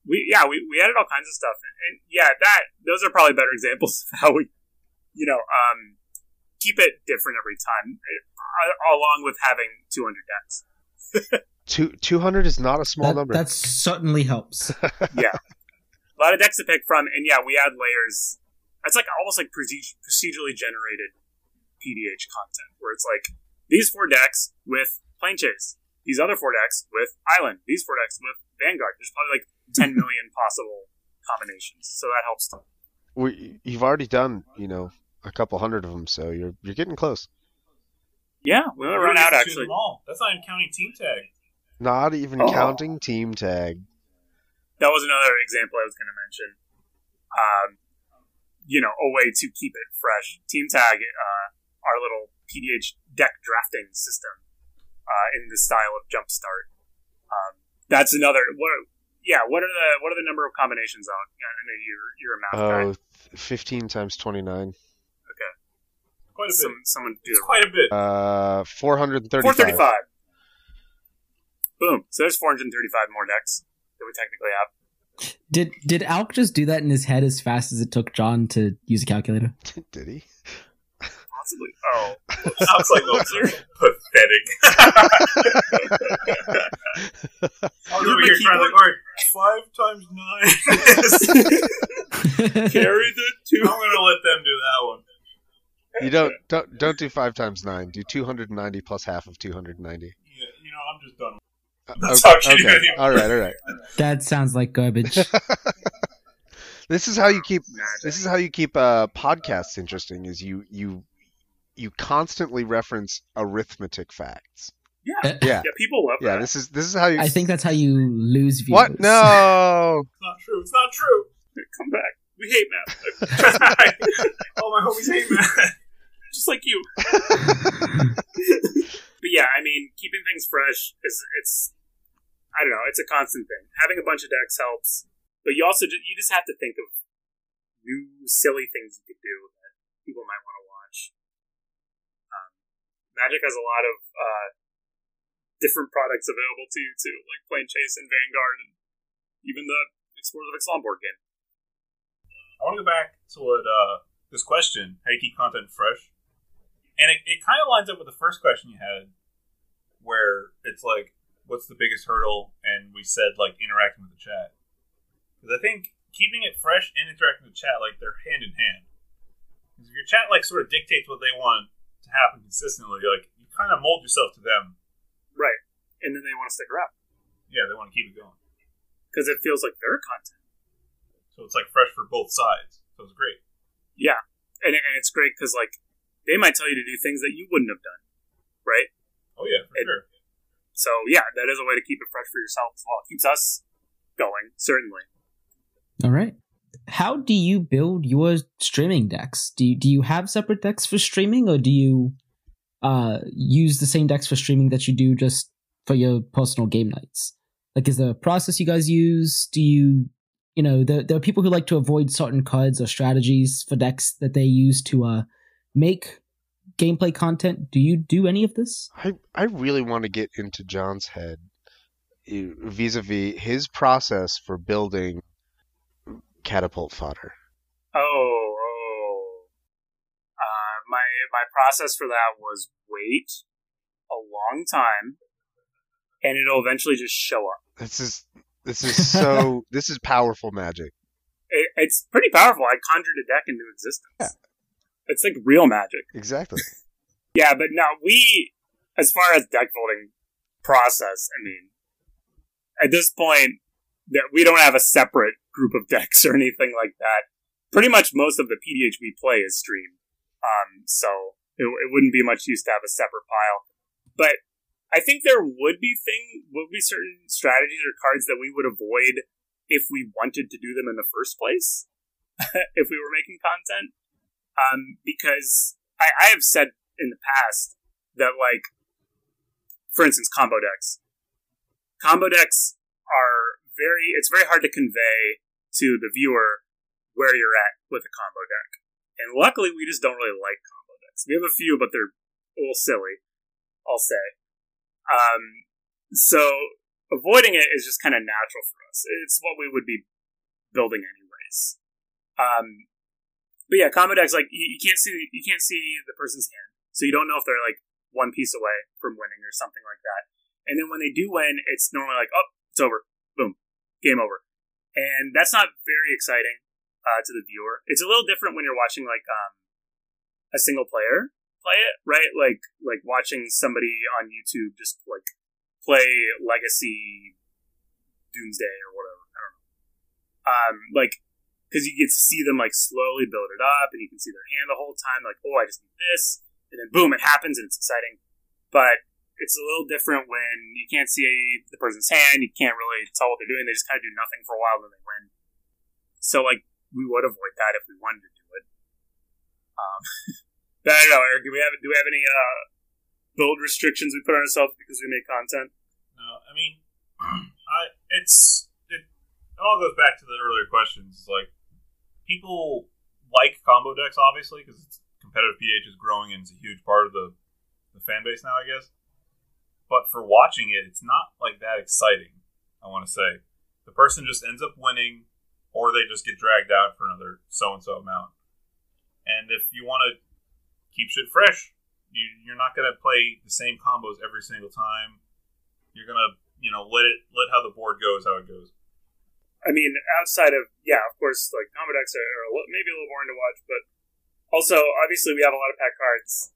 S5: we yeah we, we added all kinds of stuff and, and yeah that those are probably better (laughs) examples of how we you know um keep it different every time uh, along with having 200 decks
S3: Two two hundred is not a small
S2: that,
S3: number.
S2: that certainly helps. (laughs)
S5: yeah a lot of decks to pick from and yeah we add layers it's like almost like procedurally generated pdh content where it's like these four decks with Planechase these other four decks with island these four decks with vanguard there's probably like (laughs) 10 million possible combinations so that helps them
S3: we, you've already done, you know, a couple hundred of them, so you're you're getting close.
S5: yeah we're gonna run out actually.
S4: That's not even counting team tag.
S3: Not even
S5: Oh.
S3: counting team tag.
S5: that was another example I was going to mention. Um, you know, a way to keep it fresh. Team Tag, uh, our little PDH deck drafting system, uh, in the style of Jumpstart. Um, that's another. What? Yeah. What are the What are the number of combinations on? I know you're you're a math guy.
S3: Oh, th- 15 times 29. Okay.
S4: Quite a bit.
S5: Someone do
S4: it's
S5: the
S4: quite a bit.
S3: Uh, 435.
S5: four thirty five. Boom. So there's four hundred thirty five more decks that we technically have.
S2: Did did Alk just do that in his head as fast as it took John to use a calculator? (laughs)
S3: Did he?
S5: Possibly. Oh.
S4: I was like, pathetic. I was over here trying to like, all right, five times nine. (laughs)
S5: Carry the two.
S4: I'm gonna let them do that one.
S3: You don't don't don't do five times nine. Do 290 plus half of 290.
S4: Yeah, you know, I'm just done.
S3: Uh,
S4: That's
S3: okay,
S4: how
S3: okay. All right, all right. (laughs)
S2: That sounds like garbage. (laughs)
S3: This is how you keep this is how you keep uh, podcasts interesting. Is you you you constantly reference arithmetic facts.
S5: Yeah.
S2: Uh,
S3: Yeah,
S5: Yeah. People love
S3: yeah.
S5: that.
S3: This is this is how you.
S2: I think that's how you lose viewers.
S3: What? No.
S4: It's not true. It's not true.
S5: Come back. We hate math. (laughs)
S4: All my homies hate math,
S5: Just like you. (laughs) But yeah, I mean, keeping things fresh is it's I don't know, it's a constant thing. Having a bunch of decks helps, but you also ju- you just have to think of new silly things you could do that people might want to watch. Magic has a lot of uh, different products available to you too, like Planechase and Vanguard, and even the Explorers of Ixalan board game.
S4: I want to go back to what uh, this question: How do you keep content fresh? And it, it kind of lines up with the first question you had, where it's like, what's the biggest hurdle? And we said like interacting with the chat, because I think keeping it fresh and interacting with the chat like they're hand in hand. Because if your chat like sort of dictates what they want happen consistently, like you kind of mold yourself to them.
S5: Right. And then they want to stick around
S4: Yeah, they want to keep it going.
S5: because it feels like their content.
S4: So it's like fresh for both sides. So it's great.
S5: Yeah, and, and it's great because like they might tell you to do things that you wouldn't have done, right?
S4: Oh yeah, for
S5: It-
S4: sure.
S5: So yeah, that is a way to keep it fresh for yourself as well. It keeps us going, certainly.
S2: All right. How do you build your streaming decks? Do you, do you have separate decks for streaming, or do you uh, use the same decks for streaming that you do just for your personal game nights? Like, is there a process you guys use? Do you, you know, there, there are people who like to avoid certain cards or strategies for decks that they use to uh, make gameplay content. Do you do any of this?
S3: I I really want to get into John's head eh, vis-a-vis his process for building catapult fodder.
S5: Oh, oh. Uh, my my process for that was wait a long time, and it'll eventually just show up.
S3: This is this is so (laughs) this is powerful magic.
S5: It, it's pretty powerful. I conjured a deck into existence. Yeah. It's like real magic.
S3: Exactly. (laughs)
S5: Yeah, but now we, as far as deck building process, I mean, at this point, that we don't have a separate group of (laughs) decks or anything like that. Pretty much most of the PDH we play is streamed, um, so it, it wouldn't be much use to have a separate pile. But I think there would be thing would be certain strategies or cards that we would avoid if we wanted to do them in the first place, (laughs) if we were making content, um, because I, I have said in the past that like for instance combo decks combo decks are very it's very hard to convey to the viewer where you're at with a combo deck and luckily we just don't really like combo decks we have a few but they're a little silly i'll say um so avoiding it is just kind of natural for us. It's what we would be building anyways. Um, but yeah, combo decks like you, you can't see you can't see the person's hand, so you don't know if they're like one piece away from winning or something like that. And then when they do win, it's normally like, oh, it's over, boom, game over, and that's not very exciting uh, to the viewer. It's a little different when you're watching like um, a single player play it, right? Like like watching somebody on YouTube just like play Legacy Doomsday or whatever. I don't know. Um, like because you get to see them like slowly build it up, and you can see their hand the whole time. Like, oh, I just need this, and then boom, it happens, and it's exciting. But it's a little different when you can't see the person's hand. You can't really tell what they're doing. They just kind of do nothing for a while, then they win. So like we would avoid that if we wanted to do it. Um, (laughs) but I don't know, Eric. Do we have do we have any uh, build restrictions we put on ourselves because we make content?
S4: No, I mean, (clears throat) I it's it, it all goes back to the earlier questions. Like people like combo decks, obviously, because competitive PDH is growing and it's a huge part of the the fan base now, I guess. But for watching it, it's not like that exciting. I want to say the person just ends up winning, or they just get dragged out for another so and so amount. And if you want to keep shit fresh, you, you're not going to play the same combos every single time. You're going to, you know, let it let how the board goes how it goes.
S5: I mean, outside of yeah, of course, like combo decks are, are a little, maybe a little boring to watch, but also obviously we have a lot of pack cards,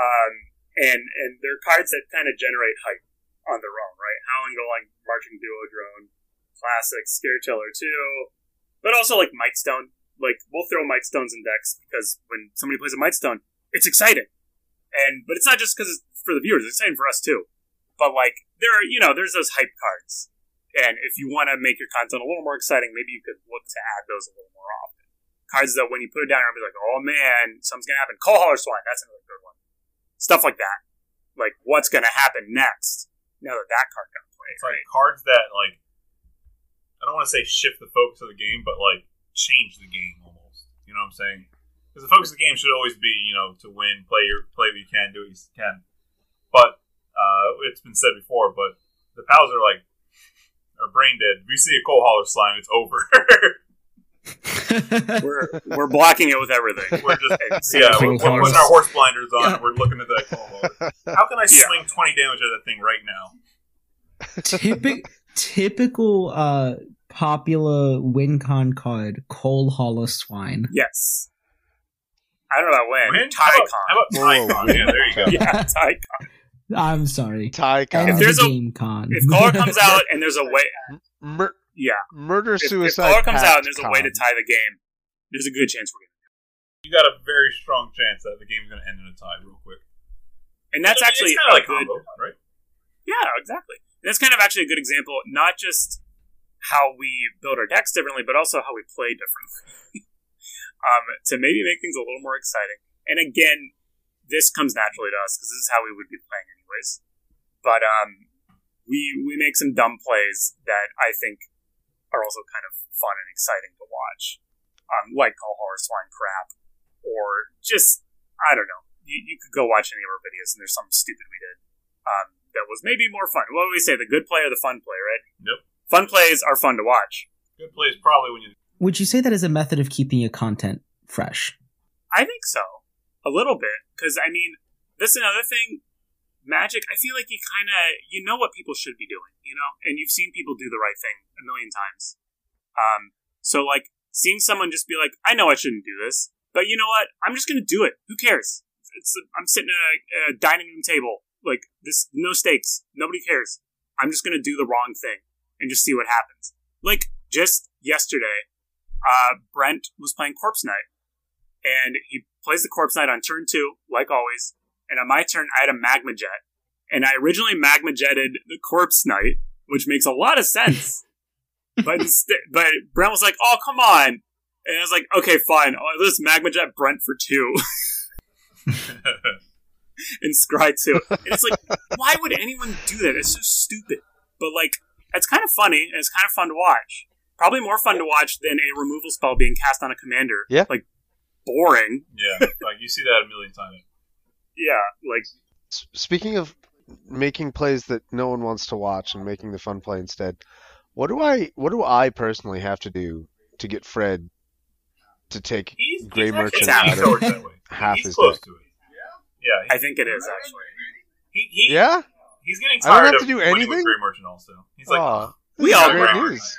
S5: um, and and they're cards that kind of generate hype on their own, right? Howling Golem, Marching Duodrone, Classic, Scare Teller two, but also like Mightstone. Like we'll throw Mightstones in decks because when somebody plays a Mightstone, it's exciting, and but it's not just because it's for the viewers; it's exciting for us too. But like there are, you know, there's those hype cards and if you want to make your content a little more exciting, maybe you could look to add those a little more often. Cards that when you put it down, you'll be like, oh man, something's to happen. Coal Hauler Swine, that's another good one. Stuff like that. Like, what's going to happen next now that that card got played?
S4: It's like cards that, like, I don't want to say shift the focus of the game, but, like, change the game almost. You know what I'm saying? Because the focus of the game should always be, you know, to win, play your play what you can, do what you can. But uh, it's been said before, but the pals are like are brain dead. If we see a coal hauler swine, it's over. (laughs)
S5: we're (laughs) we're blocking it with everything.
S4: We're just (laughs) yeah, we're, we're putting our horse blinders on. Yeah. We're looking at that coal. How can I yeah. swing twenty damage at that thing right now?
S2: Typic, typical uh, popular WinCon card, coal hauler swine.
S5: Yes. I don't know about when.
S4: Tycon. How about, how about Tycon? yeah, there you go.
S5: yeah, Tycon.
S2: I'm sorry.
S6: Tycon.
S5: If there's a game con. If Caller (laughs) comes out and there's a way,
S6: Mur-
S5: yeah,
S6: murder suicide.
S5: If Caller comes out and there's con. a way to tie the game, there's a good chance we're gonna.
S4: You got a very strong chance that the game's gonna end in a tie real quick.
S5: And that's
S4: it's
S5: actually
S4: kind of like good, combo, right?
S5: Yeah, exactly. And that's kind of actually a good example, not just how we build our decks differently, but also how we play differently. (laughs) um, to maybe make things a little more exciting. And again, this comes naturally to us because this is how we would be playing anyways. But um, we we make some dumb plays that I think are also kind of fun and exciting to watch, um, like Coal Hauler Swine Crap, or just I don't know. You, you could go watch any of our videos and there's something stupid we did um, that was maybe more fun. What would we say? The good play or the fun play, right?
S4: Nope.
S5: Fun plays are fun to watch.
S4: Good plays probably when you.
S2: Would you say that is a method of keeping your content fresh?
S5: I think so. A little bit. Because, I mean, this is another thing. Magic, I feel like you kind of, you know what people should be doing, you know? And you've seen people do the right thing a million times. Um, so, like, seeing someone just be like, I know I shouldn't do this, but you know what? I'm just to do it. Who cares? It's, I'm sitting at a, a dining room table. Like, this, no stakes. Nobody cares. I'm just to do the wrong thing and just see what happens. Like, just yesterday, uh, Brent was playing Corpse Knight and he plays the Corpse Knight on turn two, like always. And on my turn, I had a Magma Jet. And I originally Magma Jetted the Corpse Knight, which makes a lot of sense. (laughs) but instead, but Brent was like, "Oh, come on!" And I was like, "Okay, fine. I'll just Magma Jet Brent for two. (laughs) and Scry two. And it's like, why would anyone do that? It's so stupid. But like, it's kind of funny and it's kind of fun to watch. Probably more fun to watch than a removal spell being cast on a commander.
S6: Yeah.
S5: Like boring.
S4: Yeah, like you see that a million times.
S5: Yeah, like
S6: speaking of
S3: making plays that no one wants to watch and making the fun play instead. What do I what do I personally have to do to get Fred to take
S4: He's,
S3: Gray
S4: he's
S3: Merchant
S5: out of
S4: that way. (laughs)
S3: half
S4: he's
S3: his
S4: close
S3: deck?
S4: to it. Yeah,
S5: I think it is actually.
S4: he, he,
S3: Yeah?
S4: he's getting tired.
S3: I don't
S4: tired
S3: have
S4: of
S3: to do anything?
S4: with Gray Merchant also. He's like,
S3: oh,
S5: We
S3: this
S5: all
S3: is great
S4: grown.
S3: news.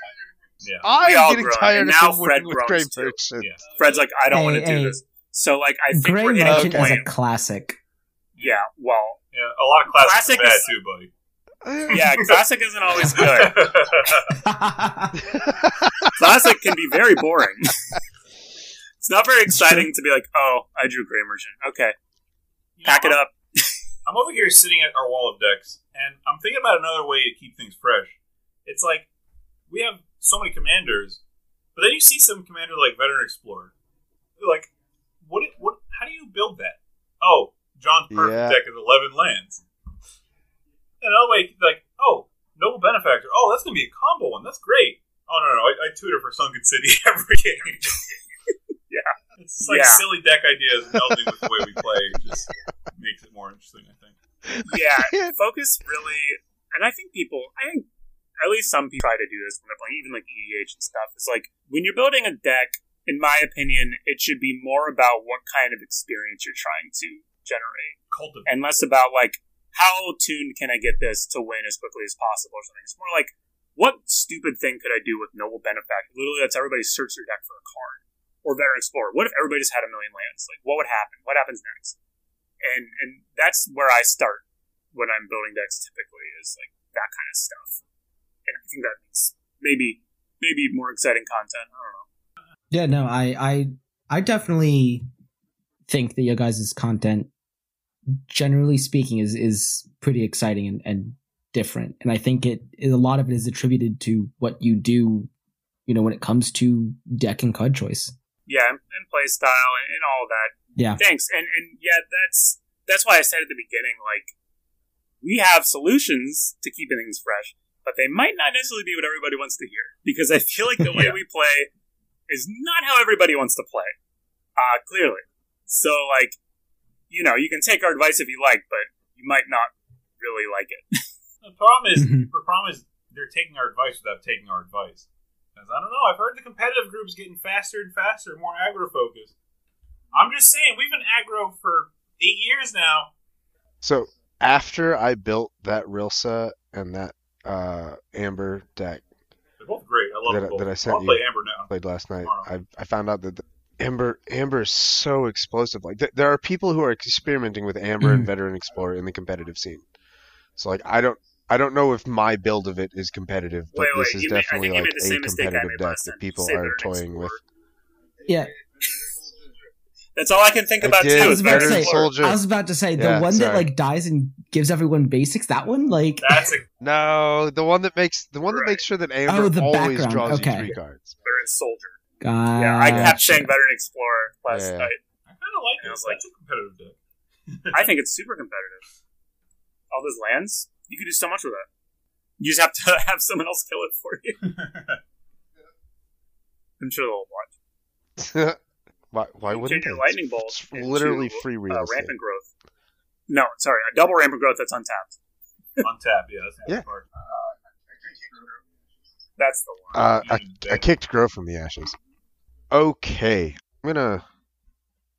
S4: yeah.
S3: I'm getting
S5: grown,
S3: tired
S5: and now
S3: him
S5: Fred
S3: with Gray. Merchant.
S4: Yeah.
S5: Fred's like, I don't want
S2: Hey,
S5: to do this. So like, I think
S2: Gray
S5: we're
S2: Merchant
S5: a
S2: is a classic.
S5: Yeah, well,
S4: Yeah, a lot of classics
S5: Classic
S4: are bad
S5: is-
S4: too, buddy. (laughs)
S5: yeah, classic isn't always good. (laughs) Classic can be very boring. it's not very exciting to be like, oh, I drew Gray Merchant. Okay,
S4: You know,
S5: pack it
S4: I'm-
S5: up.
S4: I'm over here sitting at our wall of decks, and I'm thinking about another way to keep things fresh. It's like we have so many commanders, but then you see some commander like Veteran Explorer. You're like, what? What? How do you build that? Oh, John's perfect
S3: Yeah.
S4: deck is 11 lands. Another way, like, oh, Noble Benefactor. Oh, that's gonna be a combo one. That's great. Oh no, no, I, I tutor for Sunken City (laughs) every game. (laughs)
S5: Yeah.
S4: it's just like
S5: Yeah.
S4: silly deck ideas melding with the way we play. It just makes it more interesting, I think.
S5: Yeah, (laughs) focus really, and I think people, I think at least some people try to do this when they're playing, even like EDH and stuff. It's like when you're building a deck, in my opinion, it should be more about what kind of experience you're trying to generate,
S4: Cultivate.
S5: and less about like how tuned can I get this to win as quickly as possible or something. It's more like what stupid thing could I do with Noble Benefactor? Literally, that's everybody search their deck for a card. Or Veteran Explorer. What if everybody just had a million lands? Like, what would happen? What happens next? And and that's where I start when I'm building decks. Typically, is like that kind of stuff. And I think that makes maybe maybe more exciting content. I don't know.
S2: Yeah, no, I, I, I definitely think that your guys' content, generally speaking, is is pretty exciting and, and different. And I think it a lot of it is attributed to what you do, you know, when it comes to deck and card choice.
S5: Yeah, and, and play style and, and all that.
S2: Yeah,
S5: Thanks. And and yeah, that's that's why I said at the beginning, like we have solutions to keeping things fresh, but they might not necessarily be what everybody wants to hear. Because I feel like the (laughs) way
S4: Yeah.
S5: we play is not how everybody wants to play. Uh clearly. So like, you know, you can take our advice if you like, but you might not really like it. (laughs)
S4: The problem is,
S2: Mhm.
S4: the problem is they're taking our advice without taking our advice. Because I don't know. I've heard the competitive group's getting faster and faster, more aggro focused. I'm just saying, we've been aggro for eight years now.
S3: So after I built that Rilsa and that uh, Amber deck
S4: They're both great. I love
S3: That-
S4: them both.
S3: that I sent
S4: I'll play
S3: you.
S4: Amber now.
S3: played last night,
S4: Tomorrow.
S3: I I found out that the Amber Amber is so explosive. Like th- there are people who are experimenting with Amber and
S2: Mm.
S3: Veteran Explorer in the competitive scene. So like I don't I don't know if my build of it is competitive, but
S5: Wait,
S3: this is
S5: you made-
S3: definitely like a
S5: same mistake I
S3: competitive deck that people are
S5: Veteran
S3: toying with.
S2: yeah. (laughs)
S5: That's all I can think
S3: I
S5: about
S3: did.
S2: I
S5: too.
S2: was about to say- I was about to say the
S3: Yeah,
S2: one that like dies and gives everyone basics. That one, like,
S4: That's a (laughs)
S3: No, the one that makes the one that makes sure that Amber
S2: Oh,
S3: always
S2: background,
S3: draws
S2: okay.
S3: you three cards.
S5: Veteran Soldier.
S2: Gotcha.
S5: Yeah, I kept saying Veteran Explorer last
S3: Yeah.
S5: night.
S4: I kind of like
S5: And I
S4: it.
S5: was like-
S4: That's a competitive deck. (laughs)
S5: I think it's super competitive. All those lands, you could do so much with that. You just have to (laughs) have someone else kill it for you. (laughs) I'm sure they'll watch.
S3: why why wouldn't
S5: change your
S3: they?
S5: lightning bolt
S3: It's
S5: into,
S3: literally free real
S5: uh,
S3: estate.
S5: rampant growth. No, sorry, a double rampant growth that's untapped.
S4: untapped, yeah. That's the
S3: Yeah.
S4: good part.
S5: That's the one.
S3: Uh, I, I kicked Grow from the ashes. Okay, I'm gonna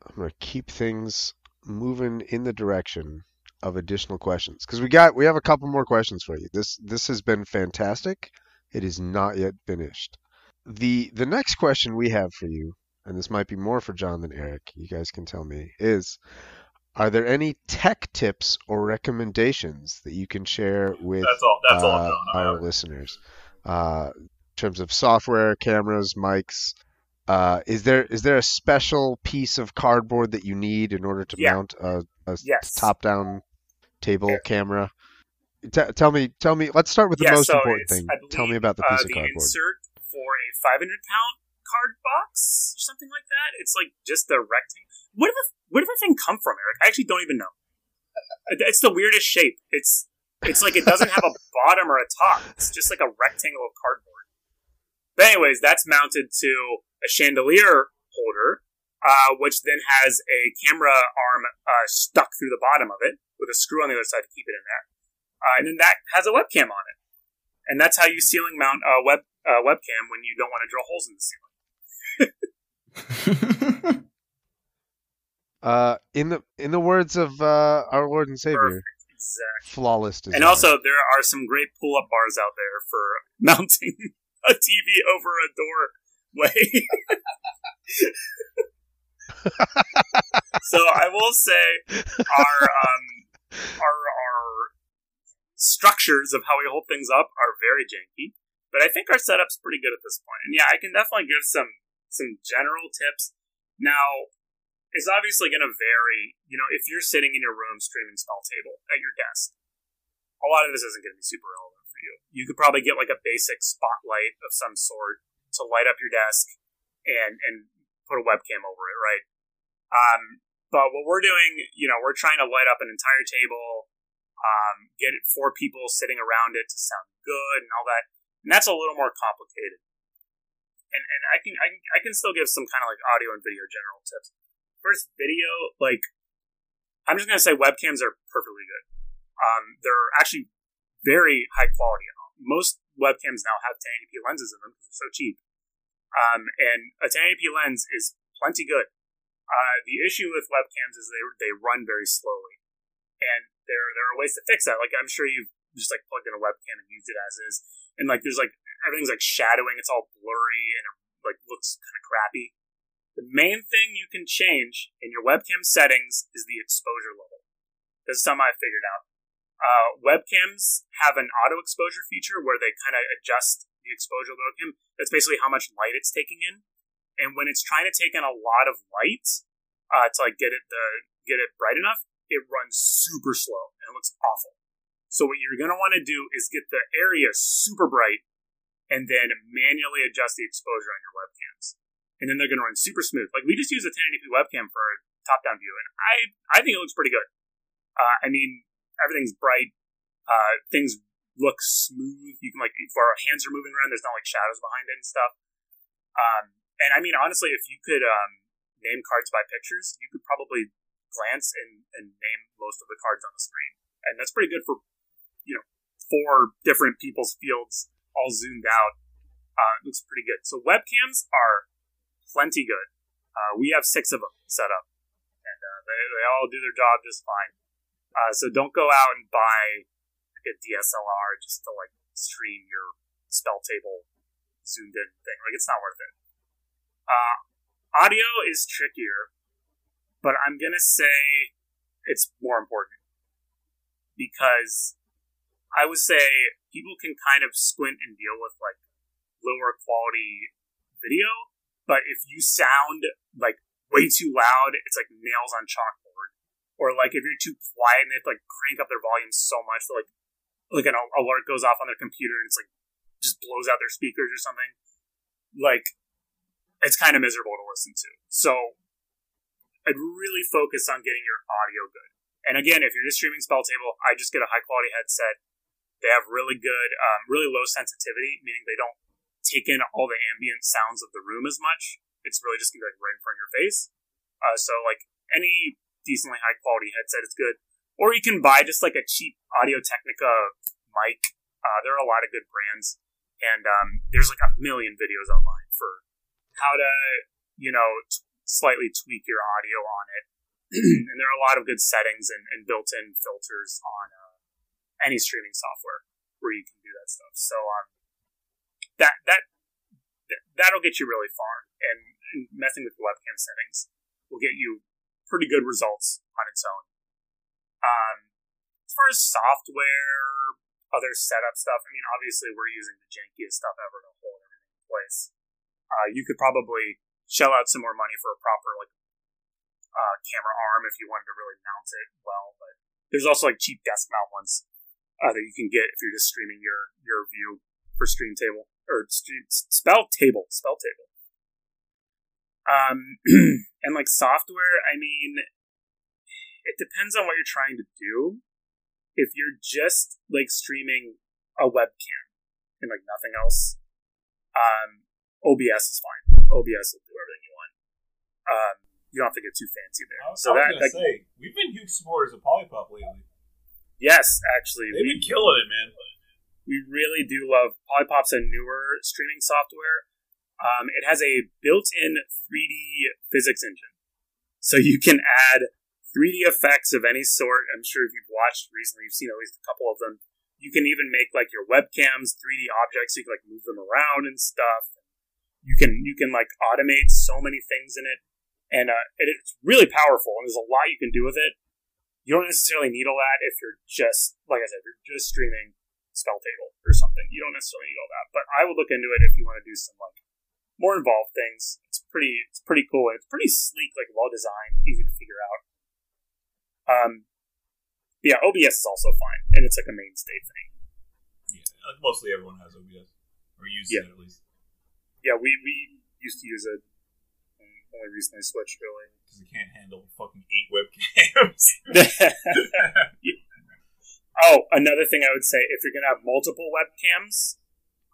S3: I'm gonna keep things moving in the direction of additional questions because we got we have a couple more questions for you. This this has been fantastic. It is not yet finished. the The next question we have for you, and this might be more for John than Eric. You guys can tell me is. Are there any tech tips or recommendations that you can share with
S4: That's all. That's
S3: uh.
S4: I
S3: our listeners uh, in terms of software, cameras, mics. Uh, is there is there a special piece of cardboard that you need in order to
S5: Yeah.
S3: mount a, a
S5: Yes.
S3: top-down table
S5: Yeah.
S3: camera? T- tell me, tell me. Let's start with the
S5: Yeah,
S3: most
S5: so
S3: important thing.
S5: I
S3: tell me about the
S5: uh,
S3: piece of
S5: the
S3: cardboard.
S5: insert for a 500 count card box or something like that. It's like just a rectangle. Where did the where did the thing come from, Eric? I actually don't even know. It's the weirdest shape. It's it's like it doesn't have a (laughs) bottom or a top. It's just like a rectangle of cardboard. But anyways, that's mounted to a chandelier holder, uh, which then has a camera arm uh, stuck through the bottom of it with a screw on the other side to keep it in there. Uh, and then that has a webcam on it, and that's how you ceiling mount a web uh, webcam when you don't want to drill holes in the ceiling. (laughs)
S3: Uh, in the in the words of uh, our Lord and Savior,
S5: Perfect. Exactly.
S3: flawless design.
S5: And also, there are some great pull-up bars out there for (laughs) mounting a TV over a doorway. so I will say, our um, our our structures of how we hold things up are very janky, but I think our setup's pretty good at this point. And yeah, I can definitely give some some general tips. Now, it's obviously going to vary. You know, if you're sitting in your room streaming SpellTable at your desk, a lot of this isn't going to be super relevant for you. You could probably get like a basic spotlight of some sort to light up your desk and and put a webcam over it, right? Um, but what we're doing, you know, we're trying to light up an entire table, um, get four people sitting around it to sound good and all that, and that's a little more complicated. And and I can I can, I can still give some kind of like audio and video general tips. First, video, like I'm just gonna say webcams are perfectly good. Um, they're actually very high quality. Most webcams now have 1080p lenses in them because they're so cheap. Um, and a 1080p lens is plenty good. Uh, the issue with webcams is they they run very slowly, and there there are ways to fix that. Like I'm sure you've just like plugged in a webcam and used it as is, and like there's like everything's like shadowing, it's all blurry and it like looks kind of crappy. The main thing you can change in your webcam settings is the exposure level. This is something I figured out. Uh, webcams have an auto exposure feature where they kind of adjust the exposure webcam. That's basically how much light it's taking in. And when it's trying to take in a lot of light uh, to like get it the get it bright enough, it runs super slow and it looks awful. So what you're gonna want to do is get the area super bright, and then manually adjust the exposure on your webcams, and then they're gonna run super smooth. Like we just use a 1080p webcam for a top-down view, and I I think it looks pretty good. Uh, I mean, everything's bright. Uh, things look smooth. You can like if our hands are moving around, there's not like shadows behind it and stuff. Um, and I mean, honestly, if you could um, name cards by pictures, you could probably glance and, and name most of the cards on the screen, and that's pretty good for you know four different people's fields all zoomed out. Uh, it looks pretty good. So webcams are plenty good. Uh, we have six of them set up, and uh, they, they all do their job just fine. Uh, so don't go out and buy like a DSLR just to like stream your SpellTable zoomed in thing. Like it's not worth it. Uh, audio is trickier, but I'm gonna say it's more important because I would say people can kind of squint and deal with like lower quality video, but if you sound like way too loud, it's like nails on chalkboard. Or like if you're too quiet and they have to like crank up their volume so much that like like an alert goes off on their computer and it's like just blows out their speakers or something. Like it's kind of miserable to listen to. So I'd really focus on getting your audio good. And again, if you're just streaming SpellTable, I just get a high quality headset. They have really good, um, really low sensitivity, meaning they don't take in all the ambient sounds of the room as much. It's really just gonna be like right in front of your face. Uh, so like any decently high quality headset is good. Or you can buy just like a cheap Audio Technica mic. Uh, there are a lot of good brands, and um, there's like a million videos online for how to, you know, t- slightly tweak your audio on it. (clears throat) and there are a lot of good settings and, and built-in filters on uh, any streaming software where you can do that stuff. So um, that that that'll get you really far, and, and messing with the webcam settings will get you pretty good results on its own. Um, as far as software, other setup stuff, I mean, obviously we're using the jankiest stuff ever to hold everything in place uh, you could probably shell out some more money for a proper like uh, camera arm if you wanted to really mount it well. But there's also like cheap desk mount ones uh, that you can get if you're just streaming your your view for Stream Table or stream, SpellTable, Spell Table. Um, (clears throat) and like software, I mean, it depends on what you're trying to do. If you're just like streaming a webcam and like nothing else, um, OBS is fine. OBS will do everything you want. Um, you don't have to get too fancy there.
S4: I was,
S5: so
S4: I was
S5: that,
S4: gonna
S5: that
S4: say we've been huge supporters of Polypop lately.
S5: Yes, actually,
S4: They've
S5: we,
S4: been killing it, man.
S5: we really do love Polypop's a newer streaming software. Um, it has a built-in 3D physics engine, so you can add 3D effects of any sort. I'm sure if you've watched recently, you've seen at least a couple of them. You can even make like your webcams 3D objects, so you can like move them around and stuff. You can you can like automate so many things in it, and uh, it's really powerful. And there's a lot you can do with it. You don't necessarily need all that if you're just like I said, if you're just streaming SpellTable or something. You don't necessarily need all that, but I would look into it if you want to do some like more involved things. It's pretty it's pretty cool and it's pretty sleek, like well designed, easy to figure out. Um, yeah, OBS is also fine, and it's like a mainstay thing.
S4: Yeah, mostly everyone has OBS or uses
S5: Yeah.
S4: it at least
S5: Yeah, we we used to use it. and Only recently switched, really.
S4: because they can't handle fucking eight webcams. (laughs)
S5: oh, another thing I would say if you're going to have multiple webcams,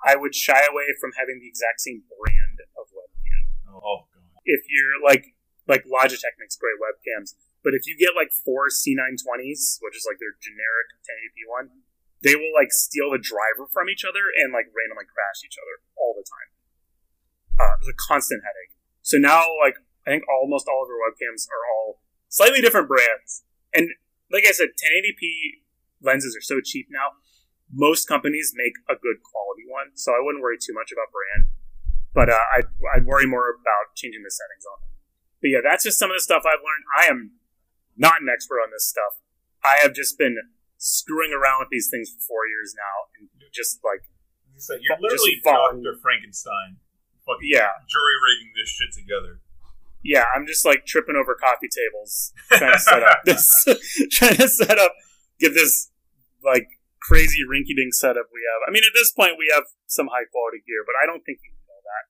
S5: I would shy away from having the exact same brand of webcam.
S4: oh, oh god.
S5: If you're like like Logitech makes great webcams, but if you get like four C920s, which is like their generic 1080p one, they will like steal the driver from each other and like randomly crash each other all the time. Uh, it's a constant headache. So now, like, I think almost all of our webcams are all slightly different brands. And like I said, 1080p lenses are so cheap now. Most companies make a good quality one, so I wouldn't worry too much about brand. But uh, I'd, I'd worry more about changing the settings on them. But yeah, that's just some of the stuff I've learned. I am not an expert on this stuff. I have just been screwing around with these things for four years now, and just like
S4: said, you're literally. Doctor Frankenstein, fucking
S5: Yeah.
S4: jury rigging this shit together.
S5: yeah, I'm just like tripping over coffee tables (laughs) trying to set up this, (laughs) trying to set up, get this like crazy rinky-dink setup we have. I mean, at this point, we have some high quality gear, but I don't think you know that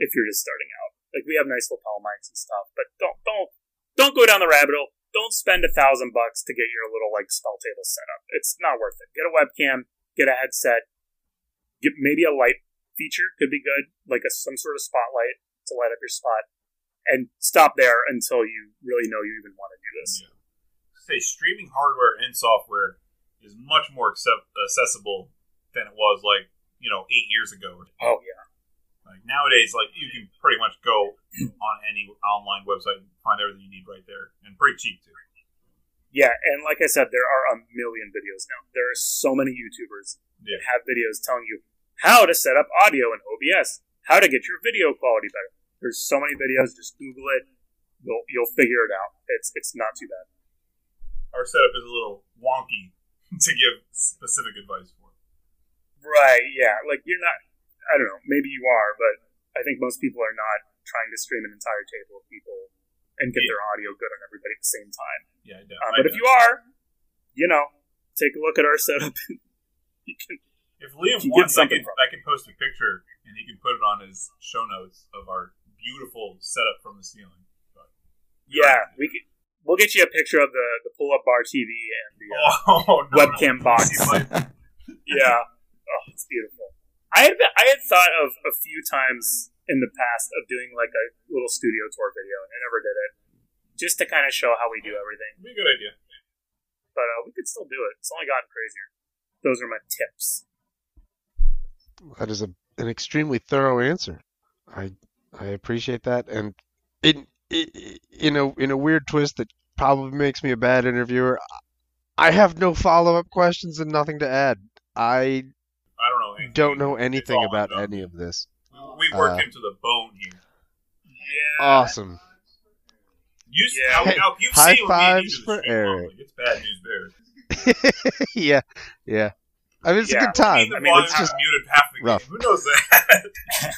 S5: if you're just starting out. Like we have nice lapel mics and stuff, but don't don't don't go down the rabbit hole. Don't spend a thousand bucks to get your little like SpellTable set up. It's not worth it. Get a webcam, get a headset, get maybe a light feature could be good, like a some sort of spotlight to light up your spot and stop there until you really know you even want to do this.
S4: Yeah. Say streaming hardware and software is much more accept- accessible than it was like you know eight years ago.
S5: Oh yeah,
S4: Like nowadays, like you can pretty much go on any online website and find everything you need right there, and pretty cheap too.
S5: yeah, and like I said, there are a million videos now. There are so many YouTubers
S4: Yeah.
S5: that have videos telling you how to set up audio in OBS, how to get your video quality better. There's so many videos. Just Google it. You'll you'll figure it out. It's it's not too bad.
S4: Our setup is a little wonky (laughs) to give specific advice for.
S5: Right? Yeah. Like you're not. I don't know. Maybe you are, but I think most people are not trying to stream an entire table of people and get
S4: Yeah.
S5: their audio good on everybody at the same time.
S4: Yeah, I doubt.
S5: Um,
S4: I
S5: but if you are, you know, take a look at our setup. (laughs) you can,
S4: if Liam
S5: you get
S4: wants, I
S5: something
S4: can, I can post a picture and he can put it on his show notes of our beautiful setup from the ceiling. But,
S5: yeah, we can. We'll get you a picture of the, the pull up bar TV and the uh, (laughs)
S4: oh, no,
S5: webcam
S4: no.
S5: box. (laughs) yeah, oh, it's beautiful. I had I had thought of a few times in the past of doing like a little studio tour video, and I never did it, just to kind of show how we do everything.
S4: Be a good idea.
S5: But uh, we could still do it. It's only gotten crazier. Those are my tips.
S3: That is a, an extremely thorough answer. I I appreciate that, and in in a in a weird twist that probably makes me a bad interviewer. I have no follow up questions and nothing to add. I
S4: I don't know. anything.
S3: don't know anything about any of this.
S4: We work
S3: Uh,
S4: him to the bone here.
S5: Yeah.
S3: Awesome.
S4: You, s-
S5: Yeah.
S4: now, now, you've
S3: High
S4: seen what you
S3: fives for Eric.
S4: public. It's bad news bears. (laughs)
S3: yeah, yeah. I mean, it's
S5: Yeah,
S3: a good time.
S5: I mean,
S3: it's just
S4: muted half the
S3: rough.
S4: game. Who knows that? (laughs)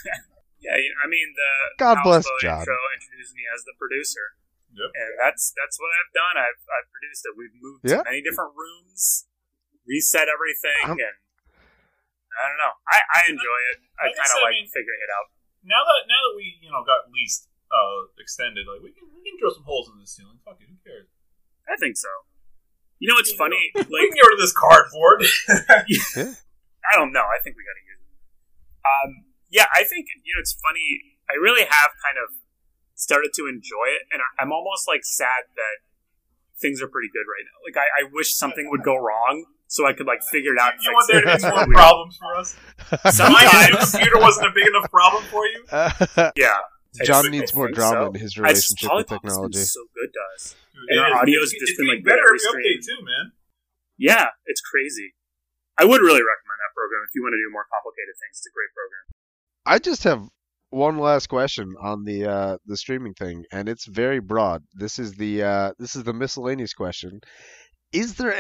S5: Yeah, you- I mean the
S3: God bless
S5: Houseboat
S3: John.
S5: intro introduced me as the producer,
S4: yep.
S5: and that's that's what I've done. I've I've produced it. We've moved
S3: Yeah.
S5: to many different rooms, reset everything,
S3: I'm-
S5: and I don't know. I, I enjoy it. I
S4: I
S5: kind of
S4: said, I
S5: like
S4: mean-
S5: figuring it out.
S4: Now that now that we you know got leased uh, extended, like we can we can drill some holes in this ceiling. Fuck it, who cares?
S5: I think so. You know, it's funny.
S4: we
S5: Like
S4: can get rid of this cardboard. (laughs)
S5: I don't know. I think we got to use it. Um, yeah, I think you know it's funny. I really have kind of started to enjoy it, and I- I'm almost like sad that things are pretty good right now. Like I, I wish something would go wrong so I could like figure it out. and
S4: You
S5: fix
S4: want there to be more (laughs) problems for us? (laughs) Sometimes the computer wasn't a big enough problem for you. (laughs)
S5: yeah.
S3: John needs more drama
S5: so.
S3: in his
S5: It's-
S3: relationship with
S5: Polypop's been
S3: technology.
S5: So good to us. And
S4: it
S5: our
S4: is.
S5: audio's just been, like,
S4: better
S5: very
S4: every update too, man.
S5: Yeah, it's crazy. I would really recommend that program if you want to do more complicated things. It's a great program.
S3: I just have one last question on the uh, the streaming thing, and it's very broad. This is the uh, this is the miscellaneous question. Is there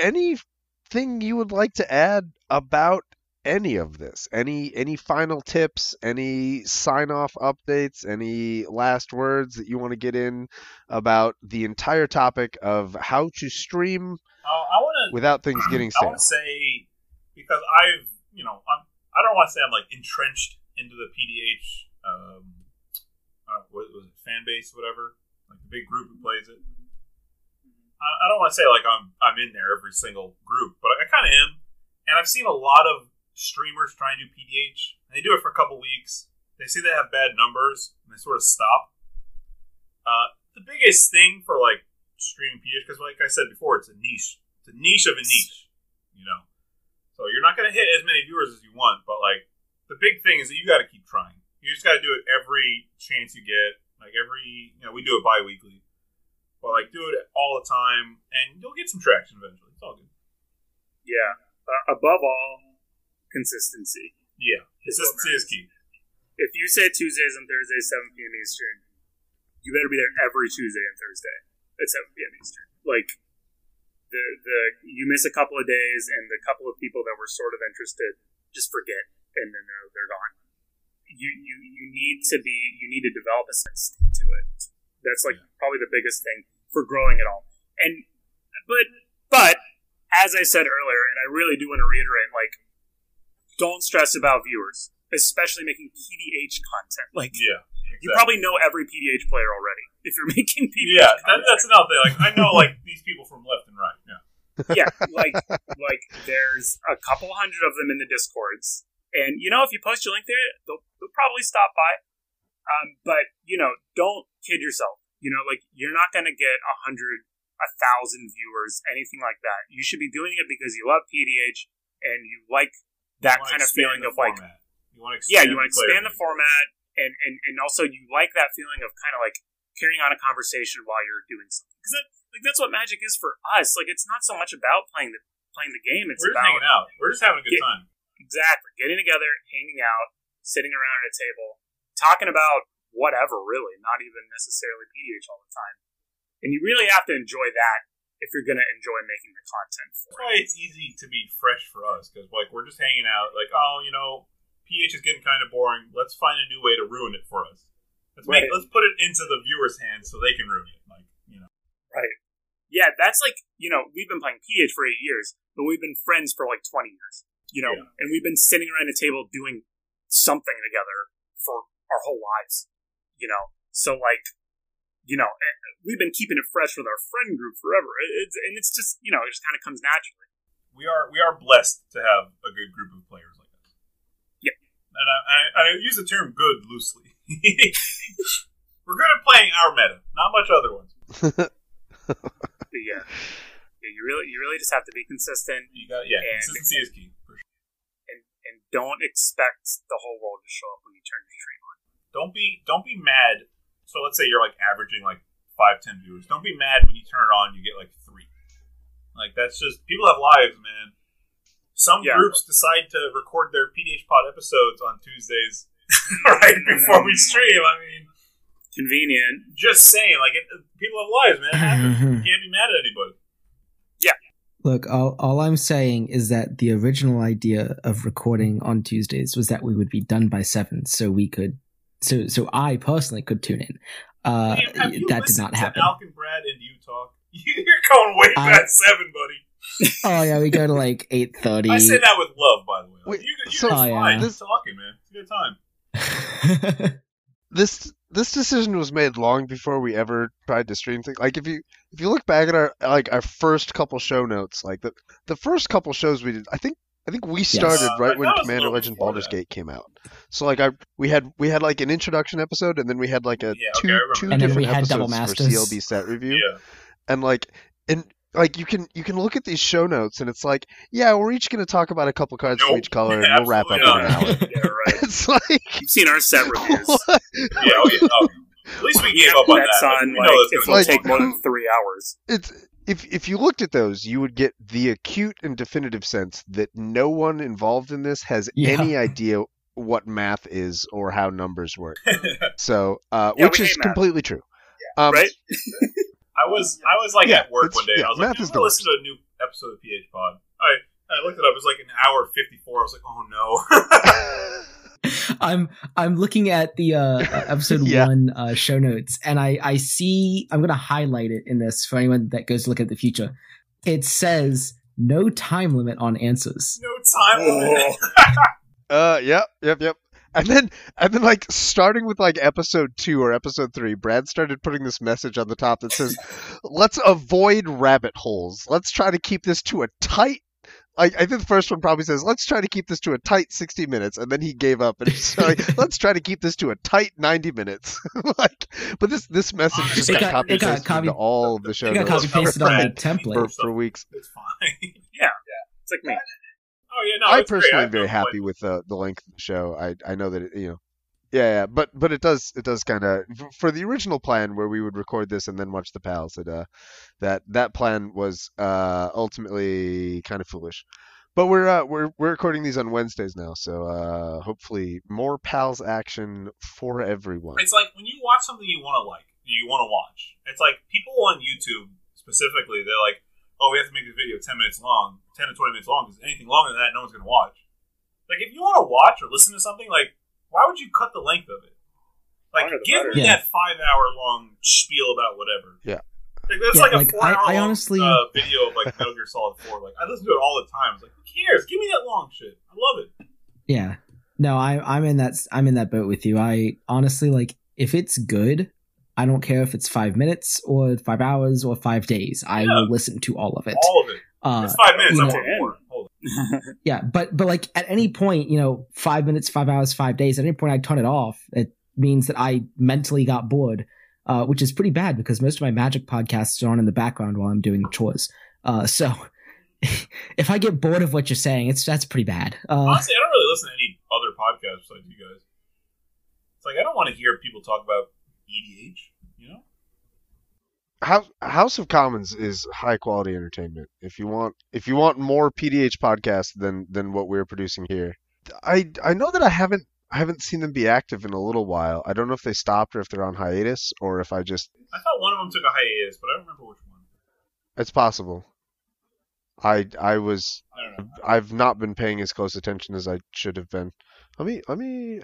S3: anything you would like to add about any of this? Any any final tips? Any sign off updates? Any last words that you want to get in about the entire topic of how to stream
S4: Uh, I to.
S3: without things getting (clears throat)
S4: I
S3: stale?
S4: want to say because I've, you know, I'm. I don't want to say I'm like entrenched into the PDH. Um, uh, what was it? Fan base, whatever. Like the big group who plays it. I, don't want to say like I'm I'm in there every single group, but I, kind of am. And I've seen a lot of streamers try and do PDH. And they do it for a couple weeks. They see they have bad numbers, and they sort of stop. Uh, the biggest thing for like streaming PDH, because like I said before, it's a niche. It's a niche of a niche, you know. So you're not going to hit as many viewers as you want, but like the big thing is that you got to keep trying. You just got to do it every chance you get. Like every, you know, we do it bi-weekly, but like do it all the time, and you'll get some traction eventually. It's all good.
S5: Yeah. Uh, above all, consistency.
S4: Yeah,
S5: Is
S4: consistency is key.
S5: If you say Tuesdays and Thursdays, 7 p.m. Eastern, you better be there every Tuesday and Thursday at 7 p.m. Eastern. Like, the the you miss a couple of days, and the couple of people that were sort of interested just forget, and then they're, they're gone. You, you you need to be you need to develop a sense to it. That's like probably the biggest thing for growing it all. And but but as I said earlier, and I really do want to reiterate, like don't stress about viewers, especially making PDH content. Like
S4: Yeah,
S5: you probably know every PDH player already (laughs) if you're making PDH.
S4: Yeah, that, that's another thing. Like I know like (laughs) these people from left and right. Yeah.
S5: yeah, like like there's a couple hundred of them in the discords, and you know if you post your link there, they'll, they'll probably stop by. Um, but you know, don't kid yourself. You know, like you're not gonna get a hundred, a thousand viewers, anything like that. You should be doing it because you love PDH and you like that
S4: You
S5: kind of feeling of like
S4: format. You want to
S5: yeah, you want to expand the format, and, and and also you like that feeling of kind of like carrying on a conversation while you're doing something because that, like that's what Magic is for us. Like it's not so much about playing the playing the game; it's
S4: We're just
S5: about
S4: hanging out. We're just having a good
S5: Get-
S4: time.
S5: exactly getting together, hanging out, sitting around at a table, talking about whatever. Really, not even necessarily PDH all the time. And you really have to enjoy that if you're going to enjoy making the content
S4: That's
S5: it.
S4: why it's easy to be fresh for us because like we're just hanging out. Like oh, you know, PH is getting kind of boring. Let's find a new way to ruin it for us. Let's make, let's put it into the viewers' hands so they can ruin it. Like you know,
S5: Right. Yeah, that's like, you know, we've been playing PH for eight years, but we've been friends for like 20 years, you know,
S4: Yeah.
S5: and we've been sitting around a table doing something together for our whole lives, you know. So, like, you know, eh, we've been keeping it fresh with our friend group forever. It's, and it's just, you know, it just kind of comes naturally.
S4: we are we are blessed to have a good group of players like this.
S5: Yeah.
S4: and I, I, I use the term "good" loosely. (laughs) we're good at playing our meta, not much other ones. (laughs)
S5: Yeah. Yeah, you really, you really just have to be consistent
S4: You got yeah,
S5: And-
S4: consistency is key. For sure.
S5: and, and don't expect the whole world to show up when you turn your stream on.
S4: Don't be don't be mad. So let's say you're like averaging like five ten viewers. Don't be mad when you turn it on. You get like three. Like that's just people have lives, man. Some
S5: Yeah.
S4: groups decide to record their PDH Pod episodes on Tuesdays (laughs) right (laughs) before we stream. I mean,
S5: Convenient.
S4: just saying, like it, people have lives, man. It happens. You (laughs) can't be mad at anybody. Yeah.
S2: Look, all, all I'm saying is that the original idea of recording on Tuesdays was that we would be done by seven, so we could, so so I personally could tune in. Uh,
S4: Have- have you
S2: that did
S4: listened
S2: not
S4: to
S2: happen.
S4: Alk and Brad and you talk. (laughs) You're going way
S2: I-
S4: past seven, buddy. (laughs)
S2: Oh yeah, we go to like eight thirty.
S4: I say that with love, by the way.
S3: Wait,
S4: you, you're
S3: so-
S2: Oh, yeah.
S3: This-
S4: Just talking, man. It's a good time. (laughs)
S3: this this decision was made long before we ever tried to stream things. Like if you if you look back at our like our first couple show notes, like the the first couple shows we did, I think I think we started
S4: Uh,
S3: right when
S4: that was a
S3: Commander Legend
S4: before
S3: Baldur's. Gate came out. So like I we had we had like an introduction episode and then we had like a
S4: Yeah, okay,
S3: two
S4: I
S3: two
S4: that.
S2: And then
S3: different
S2: we had
S3: episodes for CLB set review.
S4: Yeah.
S3: And like and like you can you can look at these show notes and it's like, yeah, we're each going to talk about a couple cards for each color, (laughs) and we'll wrap up in
S4: Absolutely
S3: an hour. (laughs)
S5: Yeah, right. (laughs)
S3: It's like
S5: You've seen our set reviews.
S3: what?
S4: Yeah, oh, yeah. Oh, at least we
S5: We
S4: gave up on
S5: bets
S4: that. Like,
S5: on
S4: we
S5: like,
S4: know that's
S5: if
S4: gonna
S5: it'll take more than three hours.
S3: it's if if you looked at those, you would get the acute and definitive sense that no one involved in this has
S2: Yeah.
S3: any idea what math is or how numbers work. (laughs) So, uh,
S5: Yeah,
S3: which is
S5: hate math.
S3: completely true. Um,
S5: right? (laughs)
S4: I was I was like
S3: Yeah,
S4: at work one day.
S3: yeah,
S4: I was like,
S3: math
S4: I'm
S3: is
S4: gonna
S3: the
S4: listen to a new episode of PH Pod. I I looked it up. It was like an hour fifty four. I was like, oh no. (laughs)
S2: I'm I'm looking at the uh, (laughs) episode
S3: Yeah.
S2: one uh, show notes, and I I see I'm gonna highlight it in this for anyone that goes to look at the future. It says no time limit on answers.
S4: no time limit. (laughs) (laughs)
S3: Uh, yep, yep, yep. And then, and then, like starting with like episode two or episode three, Brad started putting this message on the top that says, "Let's avoid rabbit holes. Let's try to keep this to a tight." I, I think the first one probably says, "Let's try to keep this to a tight sixty minutes," and then he gave up and he's like, (laughs) "Let's try to keep this to a tight ninety minutes." (laughs) like, but this this message just got,
S2: got-
S3: copy pasted
S2: copy-
S3: into all of the show
S2: It got
S3: notes
S2: copy pasted on the template.
S3: for, for weeks.
S4: It's fine. (laughs)
S5: Yeah, yeah, it's like me.
S4: Oh yeah, no.
S3: I
S4: it's great.
S3: personally am very happy with uh, the length of the show. I I know that it, you know, yeah, yeah, but but it does it does kind of for the original plan where we would record this and then watch the pals. It uh that that plan was uh ultimately kind of foolish. But we're uh, we're we're recording these on Wednesdays now, so uh hopefully more pals action for everyone.
S4: It's like when you watch something you want to like, you want to watch. It's like people on YouTube specifically. They're like, "Oh, we have to make this video ten minutes long, ten to twenty minutes long. Because anything longer than that, no one's gonna watch." Like, if you want to watch or listen to something, like, why would you cut the length of it? Like, give me
S2: Yeah.
S4: that five hour long spiel about whatever.
S3: Yeah.
S4: Like, that's
S2: Yeah,
S4: like a
S2: like,
S4: four
S2: I-
S4: hour
S2: I
S4: long
S2: honestly-
S4: uh, video of like Metal Gear Solid Four. Like, I listen to it all the time. It's like, who cares? Give me that long shit. I love it.
S2: Yeah. No, I I'm in that I'm in that boat with you. I honestly like if it's good, I don't care if it's five minutes or five hours or five days. I
S4: Yeah.
S2: will listen to all of it.
S4: All of it.
S2: Uh,
S4: It's five minutes.
S2: you
S4: I
S2: know- (laughs) yeah, but but like at any point, you know, five minutes, five hours, five days. At any point, I turn it off. It means that I mentally got bored, uh, which is pretty bad because most of my Magic podcasts are on in the background while I'm doing chores. Uh, so (laughs) if I get bored of what you're saying, it's that's pretty bad. Uh,
S4: Honestly, I don't really listen to any other podcasts besides you guys. It's like I don't want to hear people talk about EDH.
S3: House House of Commons is high quality entertainment. If you want if you want more PDH podcasts than than what we're producing here, I I know that I haven't I haven't seen them be active in a little while. I don't know if they stopped or if they're on hiatus or if I just
S4: I thought one of them took a hiatus, but I don't remember which one.
S3: it's possible. I I was
S4: I don't know.
S3: I've not been paying as close attention as I should have been. Let me let me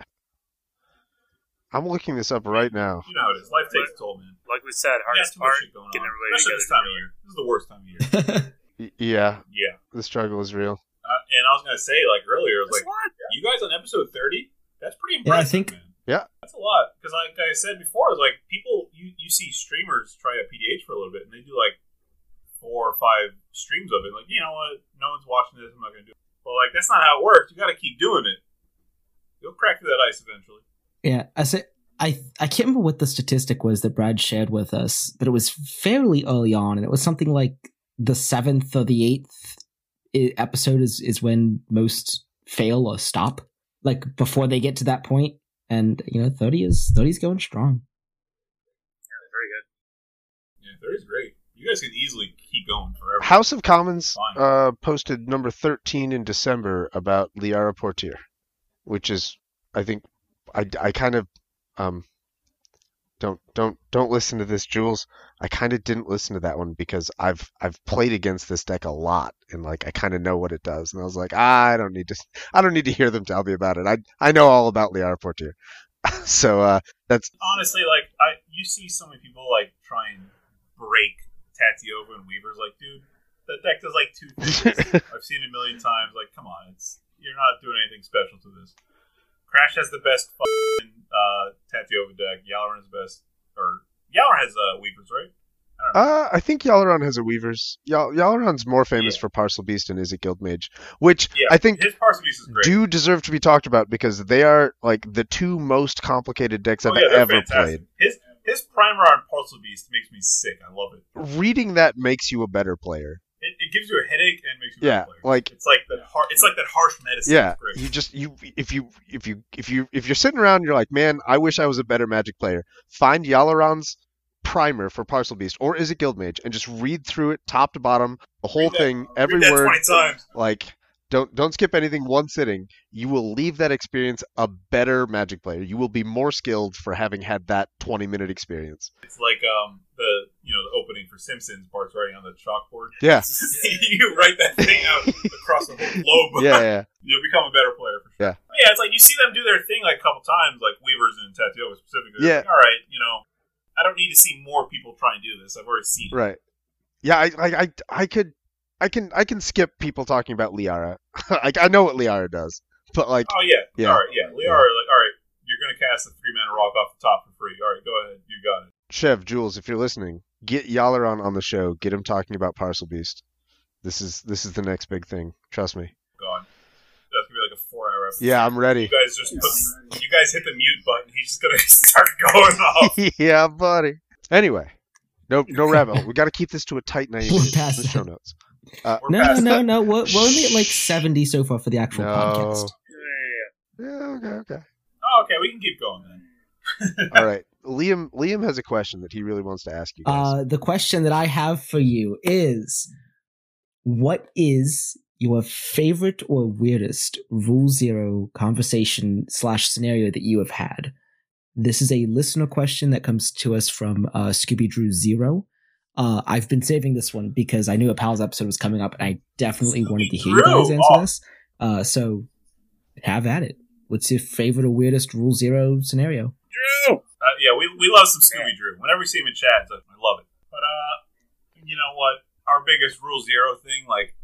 S3: I'm looking this up right now.
S4: You know how it is. Life takes a toll, man.
S5: Like we said,
S4: Yeah,
S5: hardest part, getting
S4: on.
S5: everybody
S4: Especially this time
S5: together.
S4: of year. This is the worst time of year. (laughs)
S3: Yeah,
S4: Yeah.
S3: the struggle is real.
S4: Uh, and I was gonna say, like earlier, I was
S5: That's
S4: like,
S5: a lot.
S4: you guys on episode thirty? That's pretty impressive.
S2: Yeah, I think-
S4: man.
S3: Yeah.
S4: That's a lot. Because like I said before, it's like people you you see streamers try a PDH for a little bit, and they do like four or five streams of it. Like, you know what? No one's watching this. I'm not gonna do it. But like, that's not how it works. You got to keep doing it. You'll crack through that ice eventually.
S2: Yeah, I said I I can't remember what the statistic was that Brad shared with us, but it was fairly early on, and it was something like the seventh or the eighth episode is is when most fail or stop, like before they get to that point. And you know, thirty is thirty is going strong.
S5: Yeah, very good.
S4: Yeah, thirty's great. You guys can easily keep going forever.
S3: House of Commons uh, posted number 13 in December about Liara Portier, which is, I think, I, I kind of, um, don't don't don't listen to this, Jules. I kind of didn't listen to that one because I've I've played against this deck a lot and like I kind of know what it does, and I was like, ah, I don't need to I don't need to hear them tell me about it. I I know all about Liara Portier, (laughs) so uh, that's
S4: honestly, like I, you see so many people like try and break Tatyova and Weavers. Like, dude, that deck does like two (laughs) things. I've seen it a million times. Like, come on, it's you're not doing anything special to this. Crash has the best fucking, uh, Tatyova deck. Yalorn is the best, or Yalorn has uh, Weavers, right? I.
S3: Uh, I think Yalaron has a Weavers. Yal- Yalaron's more famous
S4: Yeah.
S3: for Parcel Beast and Is Izzet Guildmage, which
S4: yeah,
S3: I think
S4: Parcel Beast is great.
S3: do deserve to be talked about because they are like the two most complicated decks
S4: Oh,
S3: I've
S4: yeah,
S3: ever
S4: fantastic.
S3: played.
S4: His his primer on Parcel Beast makes me sick. I love it.
S3: Reading that makes you a better player.
S4: It, it gives you a headache and makes you
S3: Yeah, like
S4: it's like that. Har- it's like that harsh medicine.
S3: yeah, you just you if you if you if you if you're sitting around and you're like, man, I wish I was a better Magic player. Find Yalaran's primer for Parcel Beast or Izzet Guildmage and just read through it top to bottom, the whole
S4: that-
S3: thing, every word. Like don't don't skip anything one sitting. You will leave that experience a better Magic player. You will be more skilled for having had that 20 minute experience.
S4: It's like um the you know the opening for Simpsons parts writing on the chalkboard.
S3: Yeah, (laughs)
S4: you write that thing out across the whole globe.
S3: yeah, yeah. (laughs)
S4: You'll become a better player for sure.
S3: Yeah.
S4: But yeah, it's like you see them do their thing like a couple times, like Weavers and Tatio specifically.
S3: Yeah.
S4: Like, All right, you know, I don't need to see more people try and do this. I've already seen it.
S3: Right. Yeah, I, I, I, I could, I can, I can skip people talking about Liara. (laughs) like I know what Liara does, but like,
S4: Oh yeah.
S3: Yeah.
S4: All right. Yeah. We
S3: Yeah.
S4: like, all right. You're gonna cast a three mana rock off the top for free. All right, go ahead. You got it.
S3: Chev, Jules, if you're listening, get Yalaran on the show. Get him talking about Parcel Beast. This is this is the next big thing. Trust me.
S4: God. That's gonna be like a four hour episode.
S3: Yeah, I'm ready.
S4: You
S3: ready.
S4: guys just put, you guys hit the mute button. He's just gonna (laughs) start going off. (laughs)
S3: yeah, buddy. Anyway, no, no (laughs) rabbit. We got to keep this to a tight 90
S2: We're
S3: minutes.
S2: past
S3: the show notes.
S4: Uh, we're
S2: No, no, no, no. We're, we're only at like 70 so far for the actual
S3: No.
S2: podcast.
S5: Yeah, yeah,
S3: Yeah, okay, okay.
S4: Oh, okay. We can keep going then.
S3: All right. Liam, Liam has a question that he really wants to ask you guys.
S2: Uh, the question that I have for you is what is your favorite or weirdest Rule Zero conversation slash scenario that you have had? This is a listener question that comes to us from uh, Scooby Drew Zero. Uh, I've been saving this one because I knew a Pals episode was coming up, and I definitely wanted to hear you guys answer
S4: Oh.
S2: this. Uh, so have at it. What's your favorite or weirdest Rule Zero scenario?
S4: Uh, yeah, we, we love some Scooby Drew. Whenever we see him in chat, it's like, I love it. But uh, you know what? Our biggest Rule Zero thing, like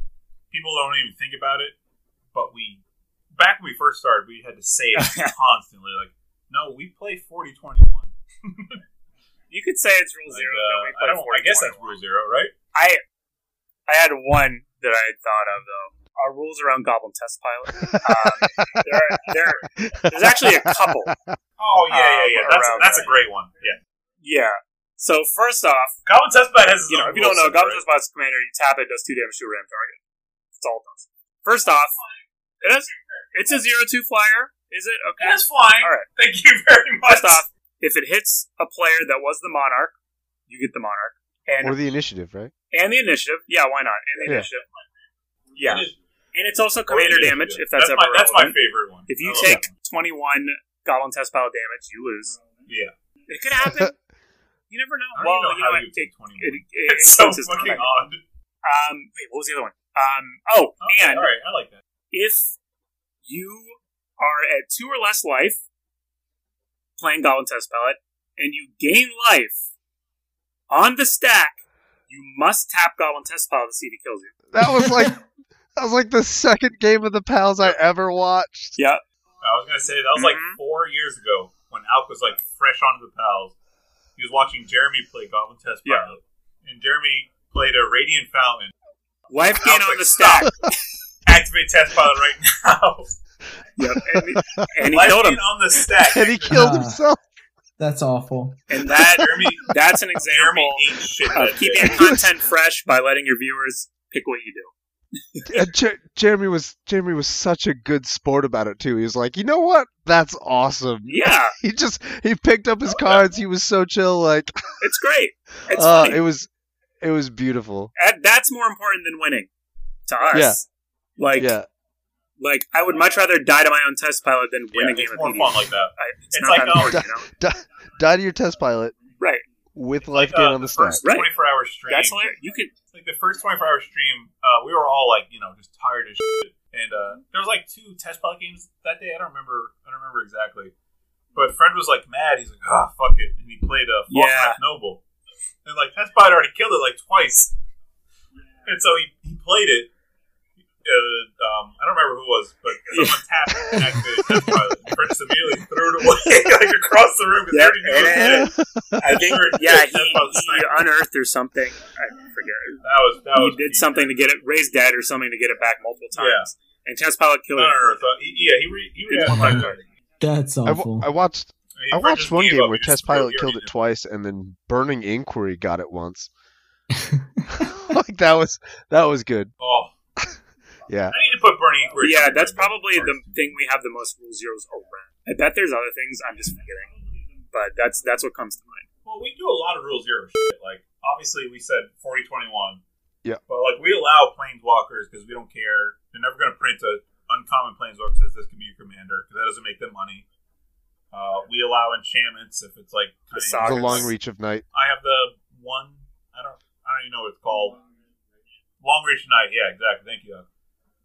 S4: people don't even think about it, but we back when we first started, we had to say it (laughs) constantly. Like, no, we play 40-21. (laughs)
S5: You could say it's rule
S4: Like,
S5: zero.
S4: uh, I don't. I guess that's Rule Zero, right?
S5: I I had one that I had thought of though. Our rules around Goblin Test Pilot. Um, there, there, there's actually a couple.
S4: Oh yeah, yeah, yeah.
S5: Uh,
S4: That's
S5: around
S4: that's a great one. Yeah.
S5: Yeah. So first off,
S4: Goblin Test Pilot has
S5: you know, if you don't know, Goblin
S4: right?
S5: Test Pilot's commander, you tap it, it does two damage to a ram target. That's all it does. First off, it is, it's a zero two flyer. Is it okay?
S4: It is flying.
S5: All right.
S4: Thank you very much.
S5: First off, if it hits a player that was the monarch, you get the monarch, and
S3: or the initiative, right?
S5: and the initiative. Yeah, why not? And the
S3: Yeah.
S5: initiative. Yeah,
S4: It is-
S5: and it's also
S4: or
S5: commander
S4: initiative.
S5: damage if that's, ever
S4: my, that's my favorite one.
S5: If you
S4: I love
S5: take 21 Goblin Test Pilot damage, you lose.
S4: yeah,
S5: It could happen. (laughs) you never know. Well,
S4: know
S5: you
S4: how
S5: know,
S4: you take
S5: it,
S4: twenty
S5: it, it (laughs)
S4: It's so
S5: includes
S4: fucking odd.
S5: Um, wait, what was the other one? Um, oh,
S4: Okay,
S5: and
S4: all right, I like that.
S5: if you are at two or less life playing Goblin Test Pilot and you gain life on the stack, you must tap Goblin Test Pilot to see if he kills you.
S3: That was like (laughs) that was like the second game of the pals I ever watched.
S5: Yeah.
S4: I was gonna say that was like
S5: Mhm.
S4: four years ago when Alk was like fresh onto the pals. He was watching Jeremy play Goblin Test
S5: Yeah.
S4: Pilot, and Jeremy played a Radiant Fountain.
S5: Life gain
S4: Alpha
S5: on the stack. (laughs)
S4: Activate Test Pilot right now.
S5: yep. And, and he
S4: Life
S5: killed him.
S4: on the stack.
S3: And he killed
S2: Ah.
S3: himself.
S2: That's awful.
S5: And that
S4: Jeremy,
S5: that's an example
S4: ate shit
S5: of keeping (laughs) content fresh by letting your viewers pick what you do. (laughs)
S3: And Jer- Jeremy was Jeremy was such a good sport about it too. He was like, you know what? That's awesome.
S5: Yeah, (laughs)
S3: He just he picked up his cards. He was so chill. Like, (laughs)
S5: it's great. It's
S3: uh, it was it was beautiful.
S5: And that's more important than winning to us.
S3: Yeah.
S5: Like,
S3: Yeah,
S5: like I would much rather die to my own test pilot than win
S4: Yeah,
S5: a game
S4: it's
S5: of
S4: more
S5: BD.
S4: fun like that.
S5: I, it's,
S4: It's
S5: not
S4: like,
S5: that important, you know?
S3: die to your test pilot
S5: Right.
S3: With life
S4: Like,
S3: gain
S4: uh,
S3: on the
S4: the first
S5: Right.
S4: 24 hour stream.
S5: That's hilarious. You could.
S4: like the first 24 hour stream, uh, we were all like, you know, just tired as shit. And uh, there was like two test pilot games that day. I don't remember. I don't remember exactly. But Fred was like mad. He's like, ah, fuck it, and he played a uh,
S5: Yeah.
S4: Noble. And like test pilot already killed it like twice. And so he, he played it. Uh, um, I don't remember who it was, but (laughs) someone tapped and activated test pilot. And Fred immediately threw it away (laughs) like across the room because
S5: Yeah,
S4: they already knew it was
S5: and-
S4: dead.
S5: I think. Yeah, he, he unearthed or something. I forget.
S4: That was that
S5: He
S4: was
S5: did something to get it raised dead or something to get it back multiple times. And test pilot killed
S4: no,
S5: it.
S4: no. no. He, yeah, he re, he re-
S5: Yeah.
S4: yeah.
S2: That's
S3: I,
S2: awful.
S3: w- I watched
S4: mean,
S3: I watched one game where
S4: He
S3: Test Pilot killed
S4: alien
S3: it twice, and then Burning Inquiry got it once. (laughs) like that was that was good.
S4: Oh,
S3: Yeah,
S4: I need to put Burning Inquiry.
S5: yeah, that's probably the thing we have the most rule zeros around. I bet there's other things I'm just forgetting, but that's that's what comes to mind.
S4: Well, we do a lot of Rule Zero shit. Like, obviously, we said 4021.
S3: Yeah.
S4: But, like, we allow Planeswalkers because we don't care. They're never going to print a uncommon Planeswalker that says this can be your commander because that doesn't make them money. Uh, we allow enchantments if it's like
S5: The
S4: kind
S5: sagas.
S3: the Long Reach of Night.
S4: I have the one. I don't. I don't even know what it's called. Long Reach of Night. Yeah, exactly. Thank you.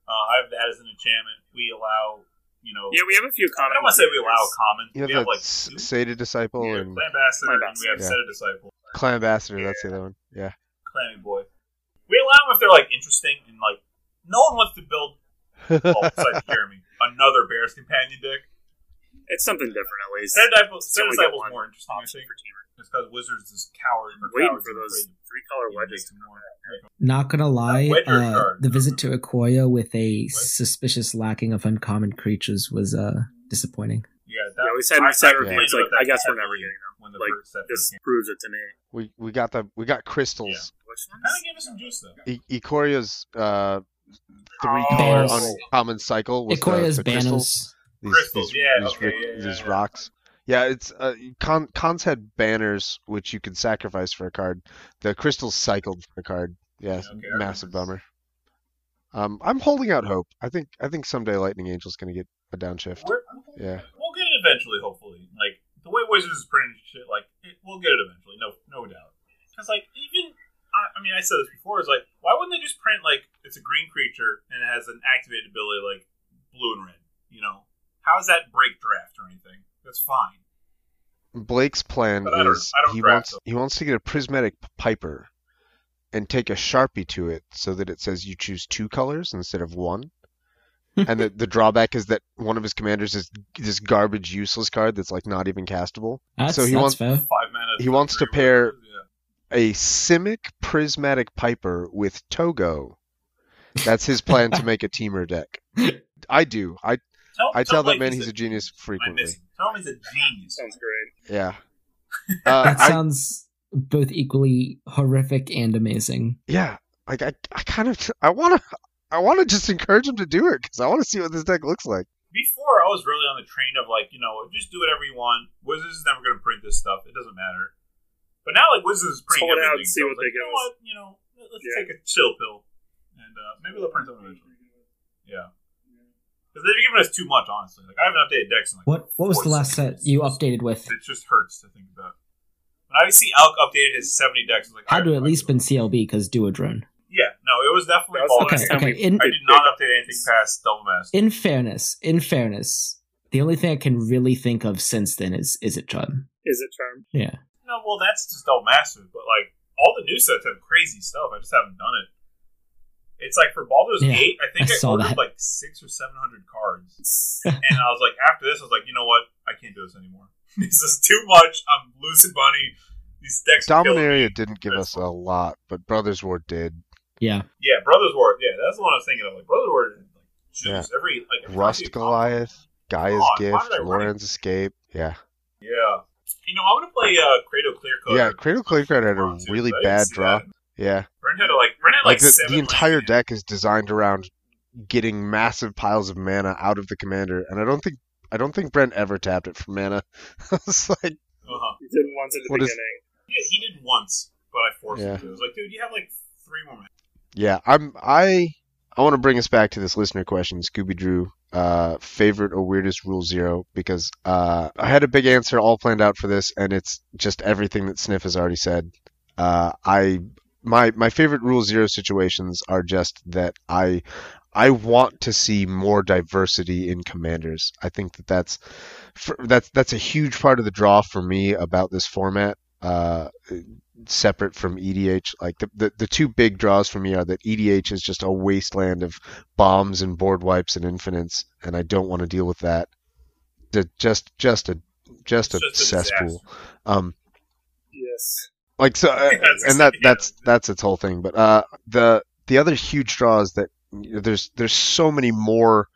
S4: Uh, I have that as an enchantment. We allow. You know.
S5: Yeah, we have a few
S4: I
S5: common.
S4: don't want to say we allow common.
S3: You have
S4: we have like
S3: S-
S4: two.
S3: Disciple
S4: Yeah,
S3: and
S4: Clan Ambassador, and we have
S3: Ambassador.
S4: Set a Disciple.
S3: Clan Ambassador. That's the other one. Yeah.
S4: Clammy boy. We allow them if they're like interesting and like no one wants to build. (laughs) Oh, besides Jeremy, another Bears companion deck.
S5: It's something different at least.
S4: Set Disciple,
S5: It's
S4: Set
S5: only got
S4: Disciple's
S5: one
S4: more interesting, I think.
S5: for teamer.
S4: It's because Wizards is coward.
S5: I'm waiting for those three color wedges.
S4: make.
S2: Not gonna lie, uh, the visit to Akoya with a suspicious lacking of uncommon creatures was uh disappointing.
S4: Yeah,
S5: Yeah, we said in
S4: I-
S5: the set
S4: I
S5: review,
S4: complained
S5: it's like, I guess we're never getting them.
S4: When the
S5: Like,
S4: first
S5: This
S4: came.
S5: proves it to me.
S3: We we got the we got crystals.
S5: Which
S4: Kind
S5: ones?
S4: of gave us some juice though.
S3: E- Ikoria's uh, three
S5: Oh.
S3: color uncommon cycle was the, the crystals. These,
S4: Crystals,
S3: these,
S4: yeah,
S3: these,
S4: okay, yeah, yeah,
S3: these
S4: yeah.
S3: rocks. Yeah, it's uh, con, cons had banners which you could sacrifice for a card. The crystals cycled for a card. Yeah,
S4: Okay,
S3: massive bummer. Um, I'm holding out hope. I think I think someday Lightning Angel's gonna get a downshift.
S4: We're,
S3: Yeah.
S4: We'll get it eventually, hopefully. Like the way Wizards is printing shit, like it, we'll get it eventually, no, no doubt. Because like even, I, I mean, I said this before. Is like, why wouldn't they just print like it's a green creature and it has an activated ability like blue and red? You know, how does that break draft or anything? That's fine.
S3: Blake's plan
S4: But I don't-
S3: is
S4: I don't
S3: he wants
S4: them.
S3: he wants to get a prismatic piper and take a sharpie to it so that it says you choose two colors instead of one. (laughs) and the, the drawback is that one of his commanders is this garbage useless card that's like not even castable.
S2: That's,
S3: So he
S2: that's
S3: wants-
S2: fair.
S4: Five mana.
S3: He wants to pair-
S4: yeah.
S3: A Simic prismatic piper with Togo. That's his plan to (laughs) make a teamer deck. I do. I
S4: Tell,
S3: I tell that man he's a genius frequently.
S4: miss him. Tell him he's a genius.
S5: Sounds great.
S3: Yeah. (laughs) Uh,
S2: That
S3: I,
S2: sounds both equally horrific and amazing.
S3: yeah. Like I, I kind of I want to I want to just encourage him to do it because I want to see what this deck looks like.
S4: Before, I was really on the train of like, you know, just do whatever you want. Wizards is never going to print this stuff. It doesn't matter. But now, like, Wizards is printing
S5: Hold it out
S4: everything.
S5: and see
S4: so
S5: what
S4: it's like,
S5: they
S4: you know what? You know, let's
S5: Yeah.
S4: take a chill pill, and uh, maybe they'll print something eventually. Yeah, because they've given us too much, honestly. Like, I haven't updated decks in like
S2: What what was the last set
S4: seasons.
S2: you updated with?
S4: It just hurts to think about. When I see Alk updated his seventy decks, I was like,
S2: Had to at least been CLB because Duodrone.
S4: Yeah, no, it was definitely
S5: That was the
S2: Okay,
S5: last
S2: okay. In
S4: I did not update anything past Double Master.
S2: in fairness, in fairness, the only thing I can really think of since then is is it Charm.
S5: Is it charm?
S2: Yeah.
S4: No, well, that's just Double Master, but like all the new sets have crazy stuff. I just haven't done it. It's like for Baldur's
S2: Yeah,
S4: Gate, I think
S2: I
S4: I, ordered
S2: that.
S4: like six or seven hundred cards, (laughs) and I was like, after this, I was like, you know what? I can't do this anymore. (laughs) this is too much. I'm losing money. These decks are me.
S3: Dominaria didn't give
S4: That's
S3: us a lot, but Brothers War did.
S2: Yeah.
S4: Yeah, Brothers War. Yeah, that's the one I was thinking of. Like Brothers War, like
S3: Yeah.
S4: every like every time I see
S3: Rust Goliath, Gaia's
S4: God,
S3: Gift,
S4: did I run it?
S3: Loran's Escape. Yeah.
S4: Yeah. You know, I'm gonna play uh, Cradle Clear Coat.
S3: Yeah, Cradle Clearcutter had a really
S4: but I didn't
S3: bad
S4: see
S3: draw.
S4: that.
S3: Yeah.
S4: Brent had like Brent had
S3: Like
S4: like,
S3: the,
S4: seven
S3: the entire deck is designed around getting massive piles of mana out of the commander, and I don't think I don't think Brent ever tapped it for mana. (laughs) it's like
S4: Uh-huh.
S5: You did once at the
S3: What is-
S5: beginning.
S4: Yeah, he did once, but I forced
S3: Yeah.
S4: him to. I was like, dude, you have like three more minutes.
S3: Yeah, I'm I I want to bring us back to this listener question, Scooby Drew. Uh, favorite or weirdest rule zero because uh, I had a big answer all planned out for this, and it's just everything that Sniff has already said. Uh, I my my favorite rule zero situations are just that I I want to see more diversity in commanders. I think that that's for, that's that's a huge part of the draw for me about this format. Uh, separate from EDH. Like the, the the two big draws for me are that EDH is just a wasteland of bombs and board wipes and infinites, and I don't want to deal with that. The- Just just a just a
S4: just a
S3: cesspool. Um,
S5: Yes.
S3: Like so, uh, (laughs) and that that's that's its whole thing. But uh, the the other huge draw is that there's there's so many more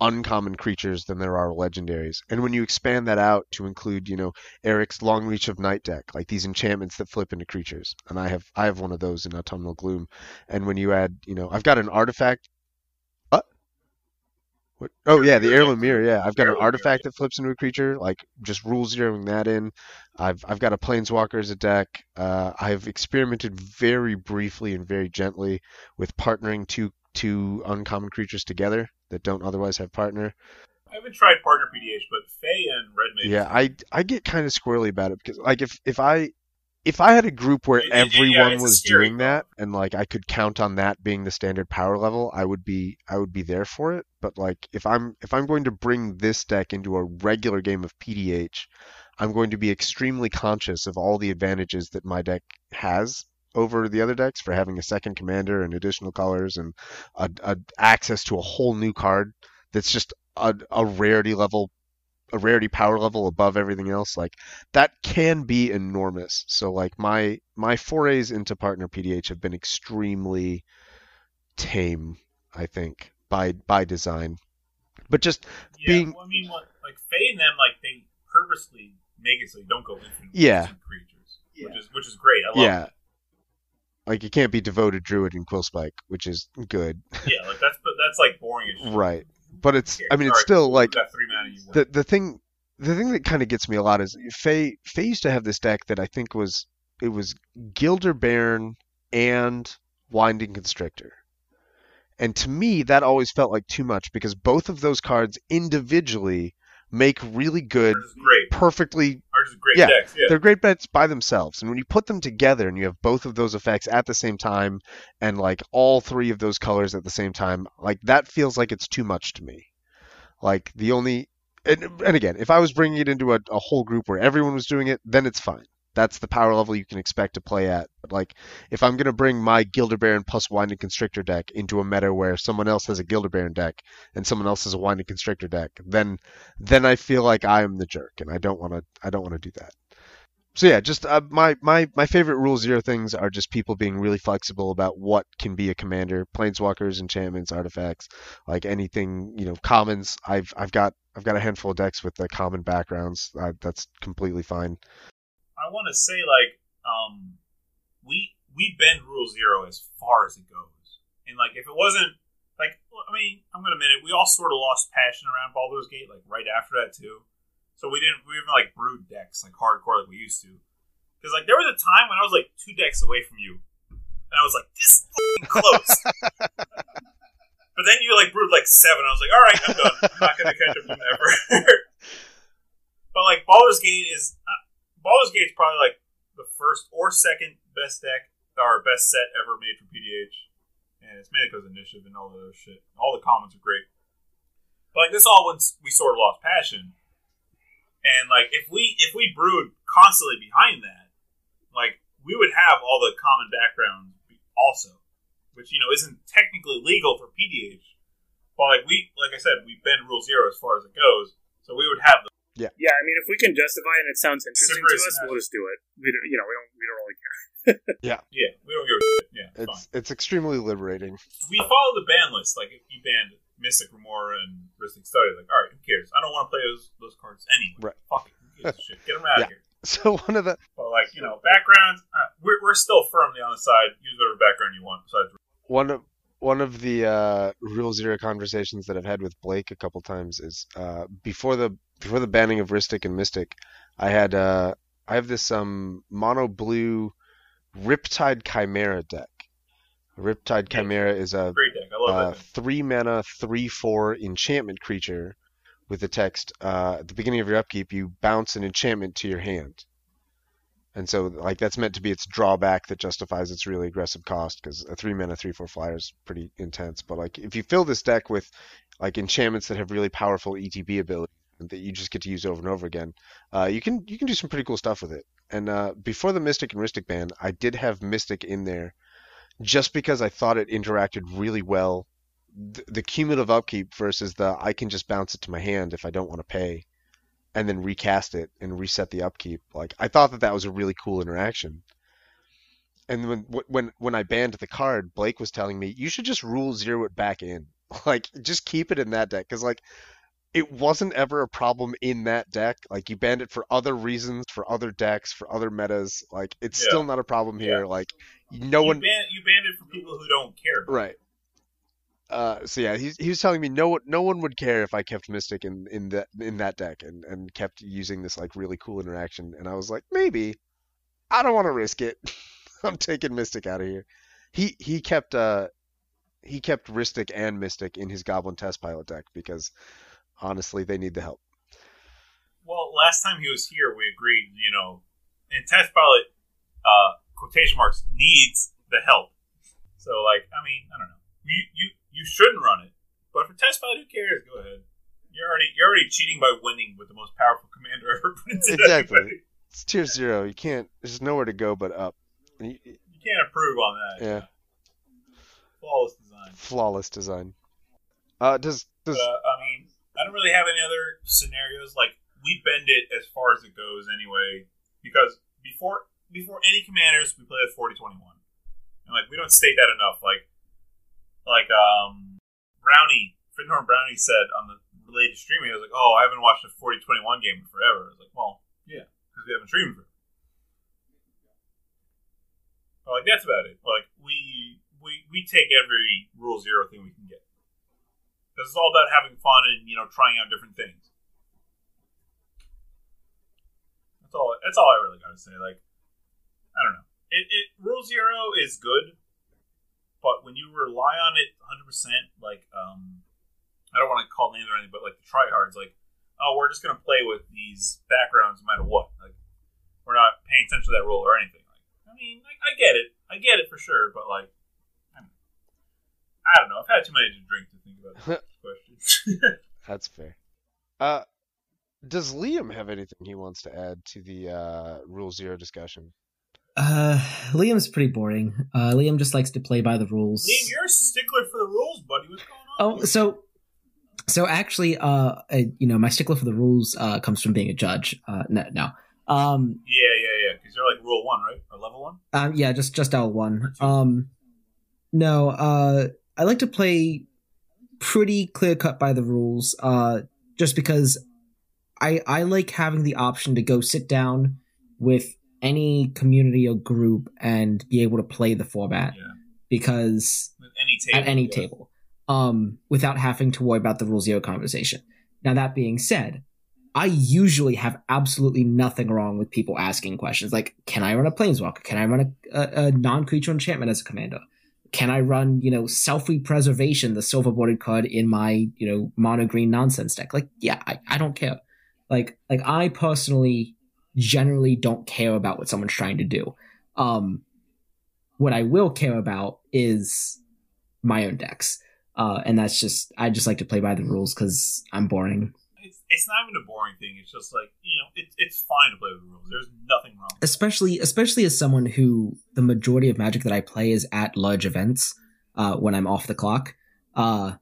S3: uncommon creatures than there are legendaries. And when you expand that out to include, you know, Eric's Long Reach of Night deck, like these enchantments that flip into creatures, and I have I have one of those in Autumnal Gloom. And when you add, you know, I've got an artifact. What? Oh yeah, the heirloom mirror. Yeah, I've got an artifact that flips into a creature, like just rule zeroing that in. I've I've got a planeswalker as a deck. Uh, I've experimented very briefly and very gently with partnering two two uncommon creatures together that don't otherwise have partner.
S4: I haven't tried partner PDH, but Faye and Red Mage.
S3: Yeah, I I get kind of squirrely about it because like if if I if I had a group where
S4: It- it- yeah,
S3: everyone was doing that and like I could count on that being the standard power level, I would be I would be there for it. But like if I'm if I'm going to bring this deck into a regular game of PDH, I'm going to be extremely conscious of all the advantages that my deck has over the other decks for having a second commander and additional colors and a, a access to a whole new card that's just a, a rarity level a rarity power level above everything else like that can be enormous so like my my forays into partner pdh have been extremely tame i think by by design but just
S4: Yeah,
S3: being-
S4: well, I mean, what, like Faye and them, like they purposely make it so you don't go infinite
S3: Yeah.
S4: infinite creatures, which is which is great. I love
S3: yeah like you can't be devoted druid in quillspike which is good.
S4: Yeah, like that's but that's like boring as shit.
S3: right but it's
S4: Here,
S3: i mean it's still like
S4: got three mana. You win.
S3: the the thing the thing that kind of gets me a lot is Faye Faye used to have this deck that I think was it was Gilder Bairn and Winding Constrictor. And to me that always felt like too much because both of those cards individually make really good perfectly
S4: Are great
S3: Yeah,
S4: decks. Yeah.
S3: they're great bets by themselves. And when you put them together and you have both of those effects at the same time and like all three of those colors at the same time, like that feels like it's too much to me. Like the only and, and again, if I was bringing it into a, a whole group where everyone was doing it, then it's fine. That's the power level you can expect to play at. But like, if I'm gonna bring my Gilder Bairn plus Winding Constrictor deck into a meta where someone else has a Gilder Bairn deck and someone else has a Winding Constrictor deck, then then I feel like I am the jerk, and I don't want to. I don't want to do that. So yeah, just uh, my my my favorite rule zero things are just people being really flexible about what can be a commander, planeswalkers, enchantments, artifacts, like anything you know, commons. I've I've got I've got a handful of decks with the common backgrounds. Uh, that's completely fine.
S4: I want to say like um we we bend rule zero as far as it goes, and like if it wasn't like I mean I'm gonna admit it, we all sort of lost passion around Baldur's Gate like right after that too. So we didn't we didn't like brood decks like hardcore like we used to. Because like there was a time when I was like two decks away from you, and I was like this close. (laughs) but then you like brewed like seven. I was like, all right, I'm done. I'm not gonna catch up him ever. (laughs) but like Baldur's Gate is Baldur's Gate's probably like the first or second best deck or best set ever made for PDH, and it's mainly because initiative and all the other shit. All the comments are great, but like this all once we sort of lost passion, and like if we if we brewed constantly behind that, like we would have all the common backgrounds also, which you know isn't technically legal for PDH, but like we like I said we bend rule zero as far as it goes, so we would have the
S5: Yeah, Yeah, I mean, if we can justify it and it sounds interesting to us, we'll just do it. We don't, you know, we don't, we don't really care. (laughs)
S4: yeah Yeah, we don't give a shit. yeah it's fine.
S3: It's it's extremely liberating.
S4: we follow the ban list. Like if you banned Mystic Remora and Rhystic Study, like all right, who cares? I don't want to play those those cards anyway.
S3: Right.
S4: Fuck it, who gives a shit? Get them out
S3: Yeah.
S4: of here. (laughs)
S3: So one of the
S4: But like you know, backgrounds, uh, we're we're still firmly on the side. Use whatever background you want. Besides,
S3: one of one of the uh, rule zero conversations that I've had with Blake a couple times is uh, before the before the banning of Rhystic and Mystic, I had uh, I have this um mono blue Riptide Chimera deck. Riptide Chimera is a
S4: great deck. I love
S3: uh, three mana, three four enchantment creature with the text uh, at the beginning of your upkeep, you bounce an enchantment to your hand. And so, like that's meant to be its drawback that justifies its really aggressive cost because a three mana, three four flyer is pretty intense. But like, if you fill this deck with like enchantments that have really powerful ETB ability that you just get to use over and over again, uh, you can you can do some pretty cool stuff with it. And uh, before the Mystic and Rhystic ban, I did have Mystic in there just because I thought it interacted really well. The, the cumulative upkeep versus the I can just bounce it to my hand if I don't want to pay, and then recast it and reset the upkeep. Like I thought that that was a really cool interaction. And when when when I banned the card, Blake was telling me you should just rule zero it back in. (laughs) Like, just keep it in that deck because like it wasn't ever a problem in that deck. Like you banned it for other reasons, for other decks, for other metas. Like it's
S4: Yeah.
S3: still not a problem here.
S4: Yeah.
S3: Like no
S4: you
S3: one
S4: ban you banned it for people who don't care.
S3: Right. Uh, so yeah, he's he was telling me no one no one would care if I kept Mystic in in that in that deck and and kept using this like really cool interaction. And I was like, maybe I don't want to risk it. (laughs) I'm taking Mystic out of here. He he kept uh he kept Rhystic and Mystic in his Goblin Test Pilot deck because honestly they need the help.
S4: Well, last time he was here, we agreed. You know, and test pilot uh, quotation marks needs the help. So, like, I mean, I don't know. You you you shouldn't run it, but for test pilot, who cares? Go ahead. You're already you're already cheating by winning with the most powerful commander (laughs) ever printed.
S3: Exactly.
S4: anybody.
S3: It's tier zero. You can't. There's nowhere to go but up. You-
S4: You can't improve on that.
S3: Yeah,
S4: Flawless design.
S3: flawless design. Uh, does does
S4: uh, I mean, I don't really have any other scenarios. Like we bend it as far as it goes anyway, because before before any commanders, we play with 40-21. and like we don't state that enough. Like like um Brownie, Findhorn Brownie said on the related streaming, I was like, oh, I haven't watched a 40-21 game in forever. I was like, well, yeah, because we haven't streamed for. But, like that's about it. Like we we we take every rule zero thing we can. Because it's all about having fun and you know trying out different things. That's all. That's all I really got to say. Like, I don't know. It, it rule zero is good, but when you rely on it 100, percent like um, I don't want to call names or anything, but like the tryhards, like, oh, we're just gonna play with these backgrounds no matter what. Like, we're not paying attention to that rule or anything. Like, I mean, like, I get it. I get it for sure, but like, I don't, know. I've had too many to drink about (laughs) this question. (laughs)
S3: That's fair. Uh, does Liam have anything he wants to add to the uh, Rule Zero discussion?
S2: Uh, Liam's pretty boring. Uh, Liam just likes to play by the rules.
S4: Liam, you're a stickler for the rules, buddy. What's going on?
S2: Oh, so so actually, uh, uh, you know, my stickler for the rules uh comes from being a judge. Uh, no, no. Um,
S4: yeah, yeah, yeah. Because you're like rule one, right, or level one?
S2: um, yeah, just just L one. Um, no. Uh, I like to play pretty clear cut by the rules. Uh, just because I I like having the option to go sit down with any community or group and be able to play the format
S4: Yeah.
S2: because
S4: any table.
S2: at any
S4: yeah.
S2: table um, without having to worry about the rule zero conversation. Now, that being said, I usually have absolutely nothing wrong with people asking questions like, can I run a planeswalker? Can I run a, a, a non creature enchantment as a commander? Can I run, you know, selfie preservation, the silver bordered card in my, you know, mono green nonsense deck? Like, yeah, I, I don't care. Like, like I personally generally don't care about what someone's trying to do. Um, what I will care about is my own decks. Uh, and that's just I just like to play by the rules because I'm boring.
S4: It's, not even a boring thing. It's just like you know, it's it's fine to play with the rules. There's nothing wrong. with.
S2: Especially especially as someone who the majority of Magic that I play is at large events uh, when I'm off the clock. Uh,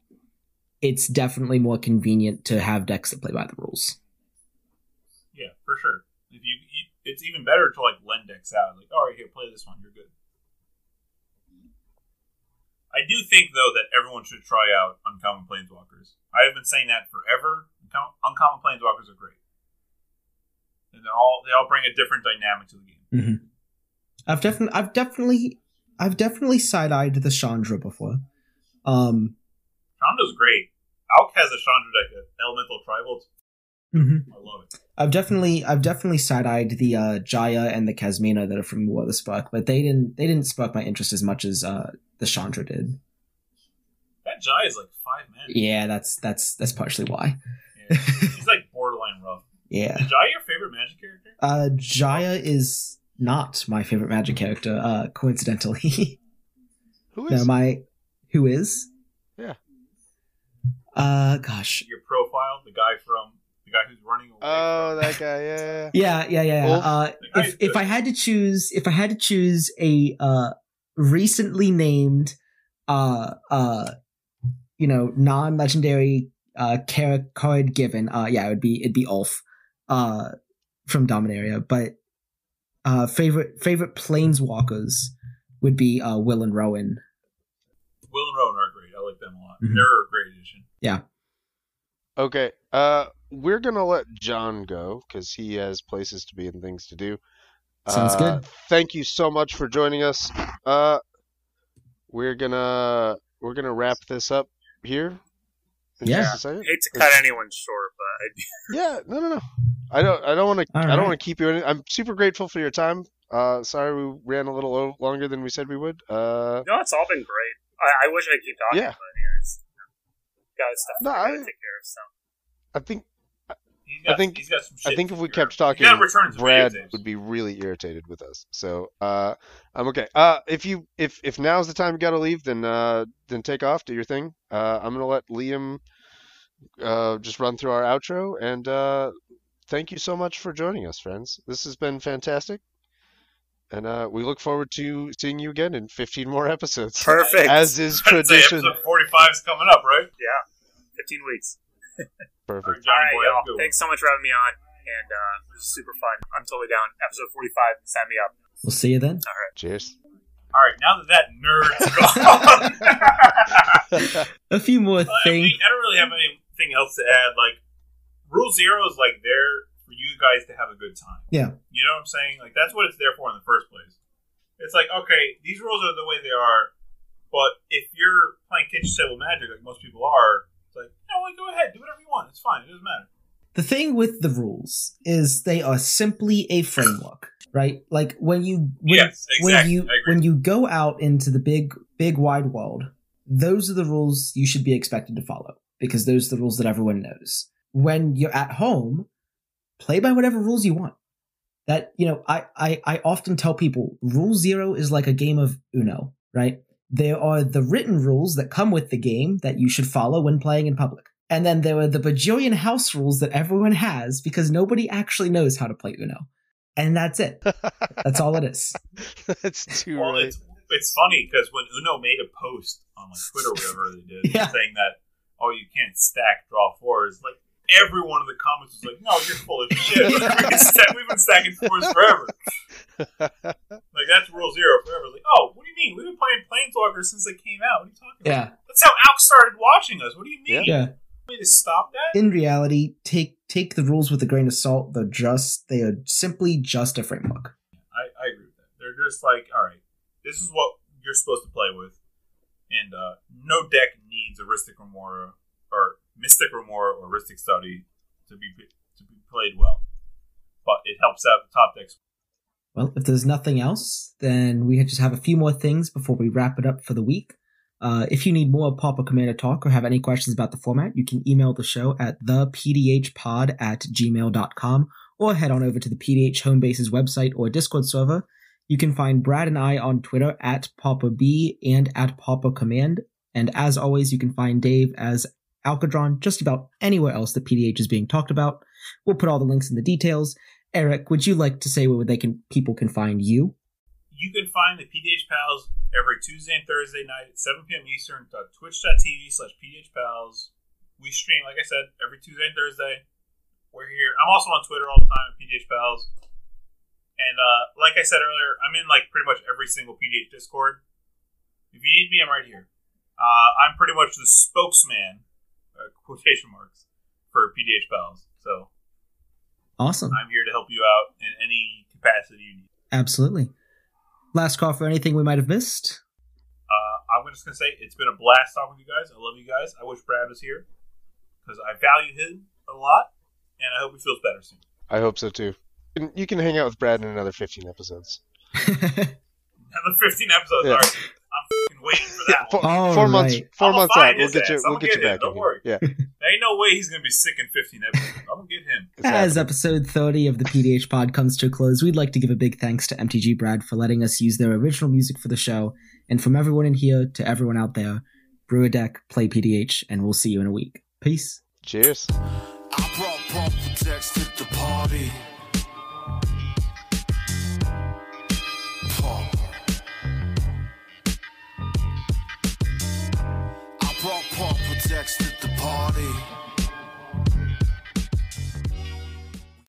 S2: it's definitely more convenient to have decks that play by the rules.
S4: Yeah, for sure. If you, you, it's even better to like lend decks out. Like, all right, here, play this one. You're good. I do think though that everyone should try out uncommon planeswalkers. I have been saying that forever. Uncom- Uncommon planeswalkers are great, and they're all they all bring a different dynamic to the game.
S2: I've definitely I've definitely I've definitely side eyed the Chandra before. Um,
S4: Chandra's great. Alk has a Chandra deck, an elemental tribal. It's- I love it.
S2: I've definitely I've definitely side eyed the uh, Jaya and the Kasmina that are from War of the Spark, but they didn't they didn't spark my interest as much as uh, the Chandra did.
S4: That Jai is like five men.
S2: Yeah, that's that's that's partially why.
S4: Yeah. He's like borderline rough.
S2: Yeah.
S4: Is Jai your favorite Magic character?
S2: Uh, Jaya is not my favorite Magic character. Uh, coincidentally,
S3: Who (laughs)
S2: no, my who is?
S3: Yeah.
S2: Uh, gosh.
S4: Your profile, the guy from the guy who's running away.
S3: oh, that guy. Yeah, yeah.
S2: Yeah, (laughs) yeah, yeah. yeah. Uh, if if. I had to choose, if I had to choose a uh recently named uh uh you know non-legendary uh char- card given, uh yeah, it would be it'd be Ulf uh from Dominaria, but uh favorite favorite planeswalkers would be uh Will and Rowan.
S4: Will and Rowan are great. I like them a lot.
S2: Mhm.
S4: They're a great addition. Yeah.
S3: Okay. Uh, we're gonna let John go because he has places to be and things to do.
S2: Sounds
S3: Uh,
S2: good.
S3: Thank you so much for joining us. Uh, we're gonna we're gonna wrap this up here. In
S2: Yeah.
S3: just a second.
S5: hate to cut anyone short, but (laughs)
S3: Yeah. No. No. No. I don't. I don't want to.
S2: All
S3: I don't want to keep you. Any, I'm super grateful for your time. Uh, sorry we ran a little o- longer than we said we would. Uh,
S5: no, it's all been great. I, I wish I could keep talking,
S3: Yeah.
S5: but yeah, it's, you know, got stuff
S3: No,
S5: I gotta
S3: I-
S5: take care of. So
S3: I think
S4: He's got,
S3: I think-
S4: he's got some
S3: I think if we
S4: figure
S3: kept talking,
S4: you gotta return to
S3: Brad would be really irritated with us. So uh, I'm okay. Uh, if you if if now's the time you gotta leave, then uh, then take off, do your thing. Uh, I'm gonna let Liam uh, just run through our outro, and uh, thank you so much for joining us, friends. This has been fantastic, and uh, we look forward to seeing you again in 15 more episodes,
S5: perfect.
S3: as is (laughs)
S4: I'd say
S3: tradition.
S4: episode 45 is coming up, right? Yeah.
S5: Fifteen weeks.
S3: Perfect.
S4: All right,
S5: All
S4: Johnny
S5: right,
S4: boy, have a
S5: y'all.
S4: good.
S5: Thanks so much for having me on, and uh, this is super fun. I'm totally down. Episode 45. Sign me up.
S2: We'll see you then. All right.
S3: Cheers.
S4: All right, now that that nerd's (laughs) gone. (laughs)
S2: A few more
S4: Well, I,
S2: things.
S4: mean, I don't really have anything else to add. Like, Rule Zero is like there for you guys to have a good time.
S2: Yeah.
S4: You know what I'm saying? Like, that's what it's there for in the first place. It's like, okay, these rules are the way they are, but if you're playing kitchen table magic like most people are, it's like, you know what, go ahead, do whatever you want. It's fine. It doesn't matter.
S2: The thing with the rules is they are simply a framework, right? Like when you when,
S4: yes,
S2: when you when you go out into the big big wide world, those are the rules you should be expected to follow because those are the rules that everyone knows. When you're at home, play by whatever rules you want. That you know, I I, I often tell people rule zero is like a game of Uno, right? There are the written rules that come with the game that you should follow when playing in public. And then there are the bajillion house rules that everyone has because nobody actually knows how to play Uno. And that's it. (laughs) That's all it is.
S3: That's too
S4: Well,
S3: right.
S4: it's it's funny because when Uno made a post on like Twitter or whatever they did, (laughs)
S2: Yeah.
S4: saying that oh you can't stack draw fours, like everyone in the comments was like, no, you're full of shit. (laughs) We've been stack- We've stacking fours forever. Like that's rule zero forever. Like oh, what do you mean? We've been playing Planeswalkers since they came out. What are you talking about?
S2: Yeah.
S4: That's how Alk started watching us. What do you mean?
S2: Yeah.
S4: Want to stop that?
S2: In reality, take take the rules with a grain of salt. They're just they are simply just a framework.
S4: I, I agree with that. They're just like, all right, this is what you're supposed to play with, and uh, no deck needs a Rhystic Remora or Mystic Remora or Rhystic Study to be to be played well, but it helps out the top decks.
S2: Well, if there's nothing else, then we just have a few more things before we wrap it up for the week. Uh, if you need more Pauper Commander talk or have any questions about the format, you can email the show at thepdhpod at gmail.com or head on over to the PDH Homebase's website or Discord server. You can find Brad and I on Twitter at Papa B and at Papa Command. And as always, you can find Dave as Alcadron just about anywhere else that PDH is being talked about. We'll put all the links in the details. Eric, would you like to say where they can people can find you?
S4: You can find the PDH Pals every Tuesday and Thursday night at 7 p.m. Eastern. Twitch.tv slash PDH Pals. We stream, like I said, every Tuesday and Thursday. We're here. I'm also on Twitter all the time at PDH Pals. And uh, like I said earlier, I'm in like pretty much every single PDH Discord. If you need me, I'm right here. Uh, I'm pretty much the spokesman, uh, quotation marks, for PDH Pals. So
S2: Awesome.
S4: I'm here to help you out in any capacity you need.
S2: Absolutely. Last call for anything we might have missed.
S4: Uh, I'm just gonna say it's been a blast talking with you guys. I love you guys. I wish Brad was here because I value him a lot, and I hope he feels better soon.
S3: I hope so too. You can- You can hang out with Brad in another 15 episodes. (laughs)
S4: Another 15 episodes.
S3: Yeah.
S4: All right, I'm fucking waiting for that (laughs)
S3: Four,
S4: one.
S2: All
S3: four months. 4
S4: I'ma
S3: months out, we'll get you.
S4: ass.
S3: We'll
S4: I'ma
S3: get you
S4: him,
S3: back.
S4: don't
S3: in here.
S4: worry.
S3: Yeah,
S4: There ain't no way he's gonna be sick in 15 episodes. I'm gonna get him.
S3: it's
S2: As
S3: happening.
S2: episode 30 of the PDH pod comes to a close, we'd like to give a big thanks to MTG Brad for letting us use their original music for the show. And from everyone in here to everyone out there, brew a deck, play PDH, and we'll see you in a week. Peace.
S3: Cheers.
S1: Party.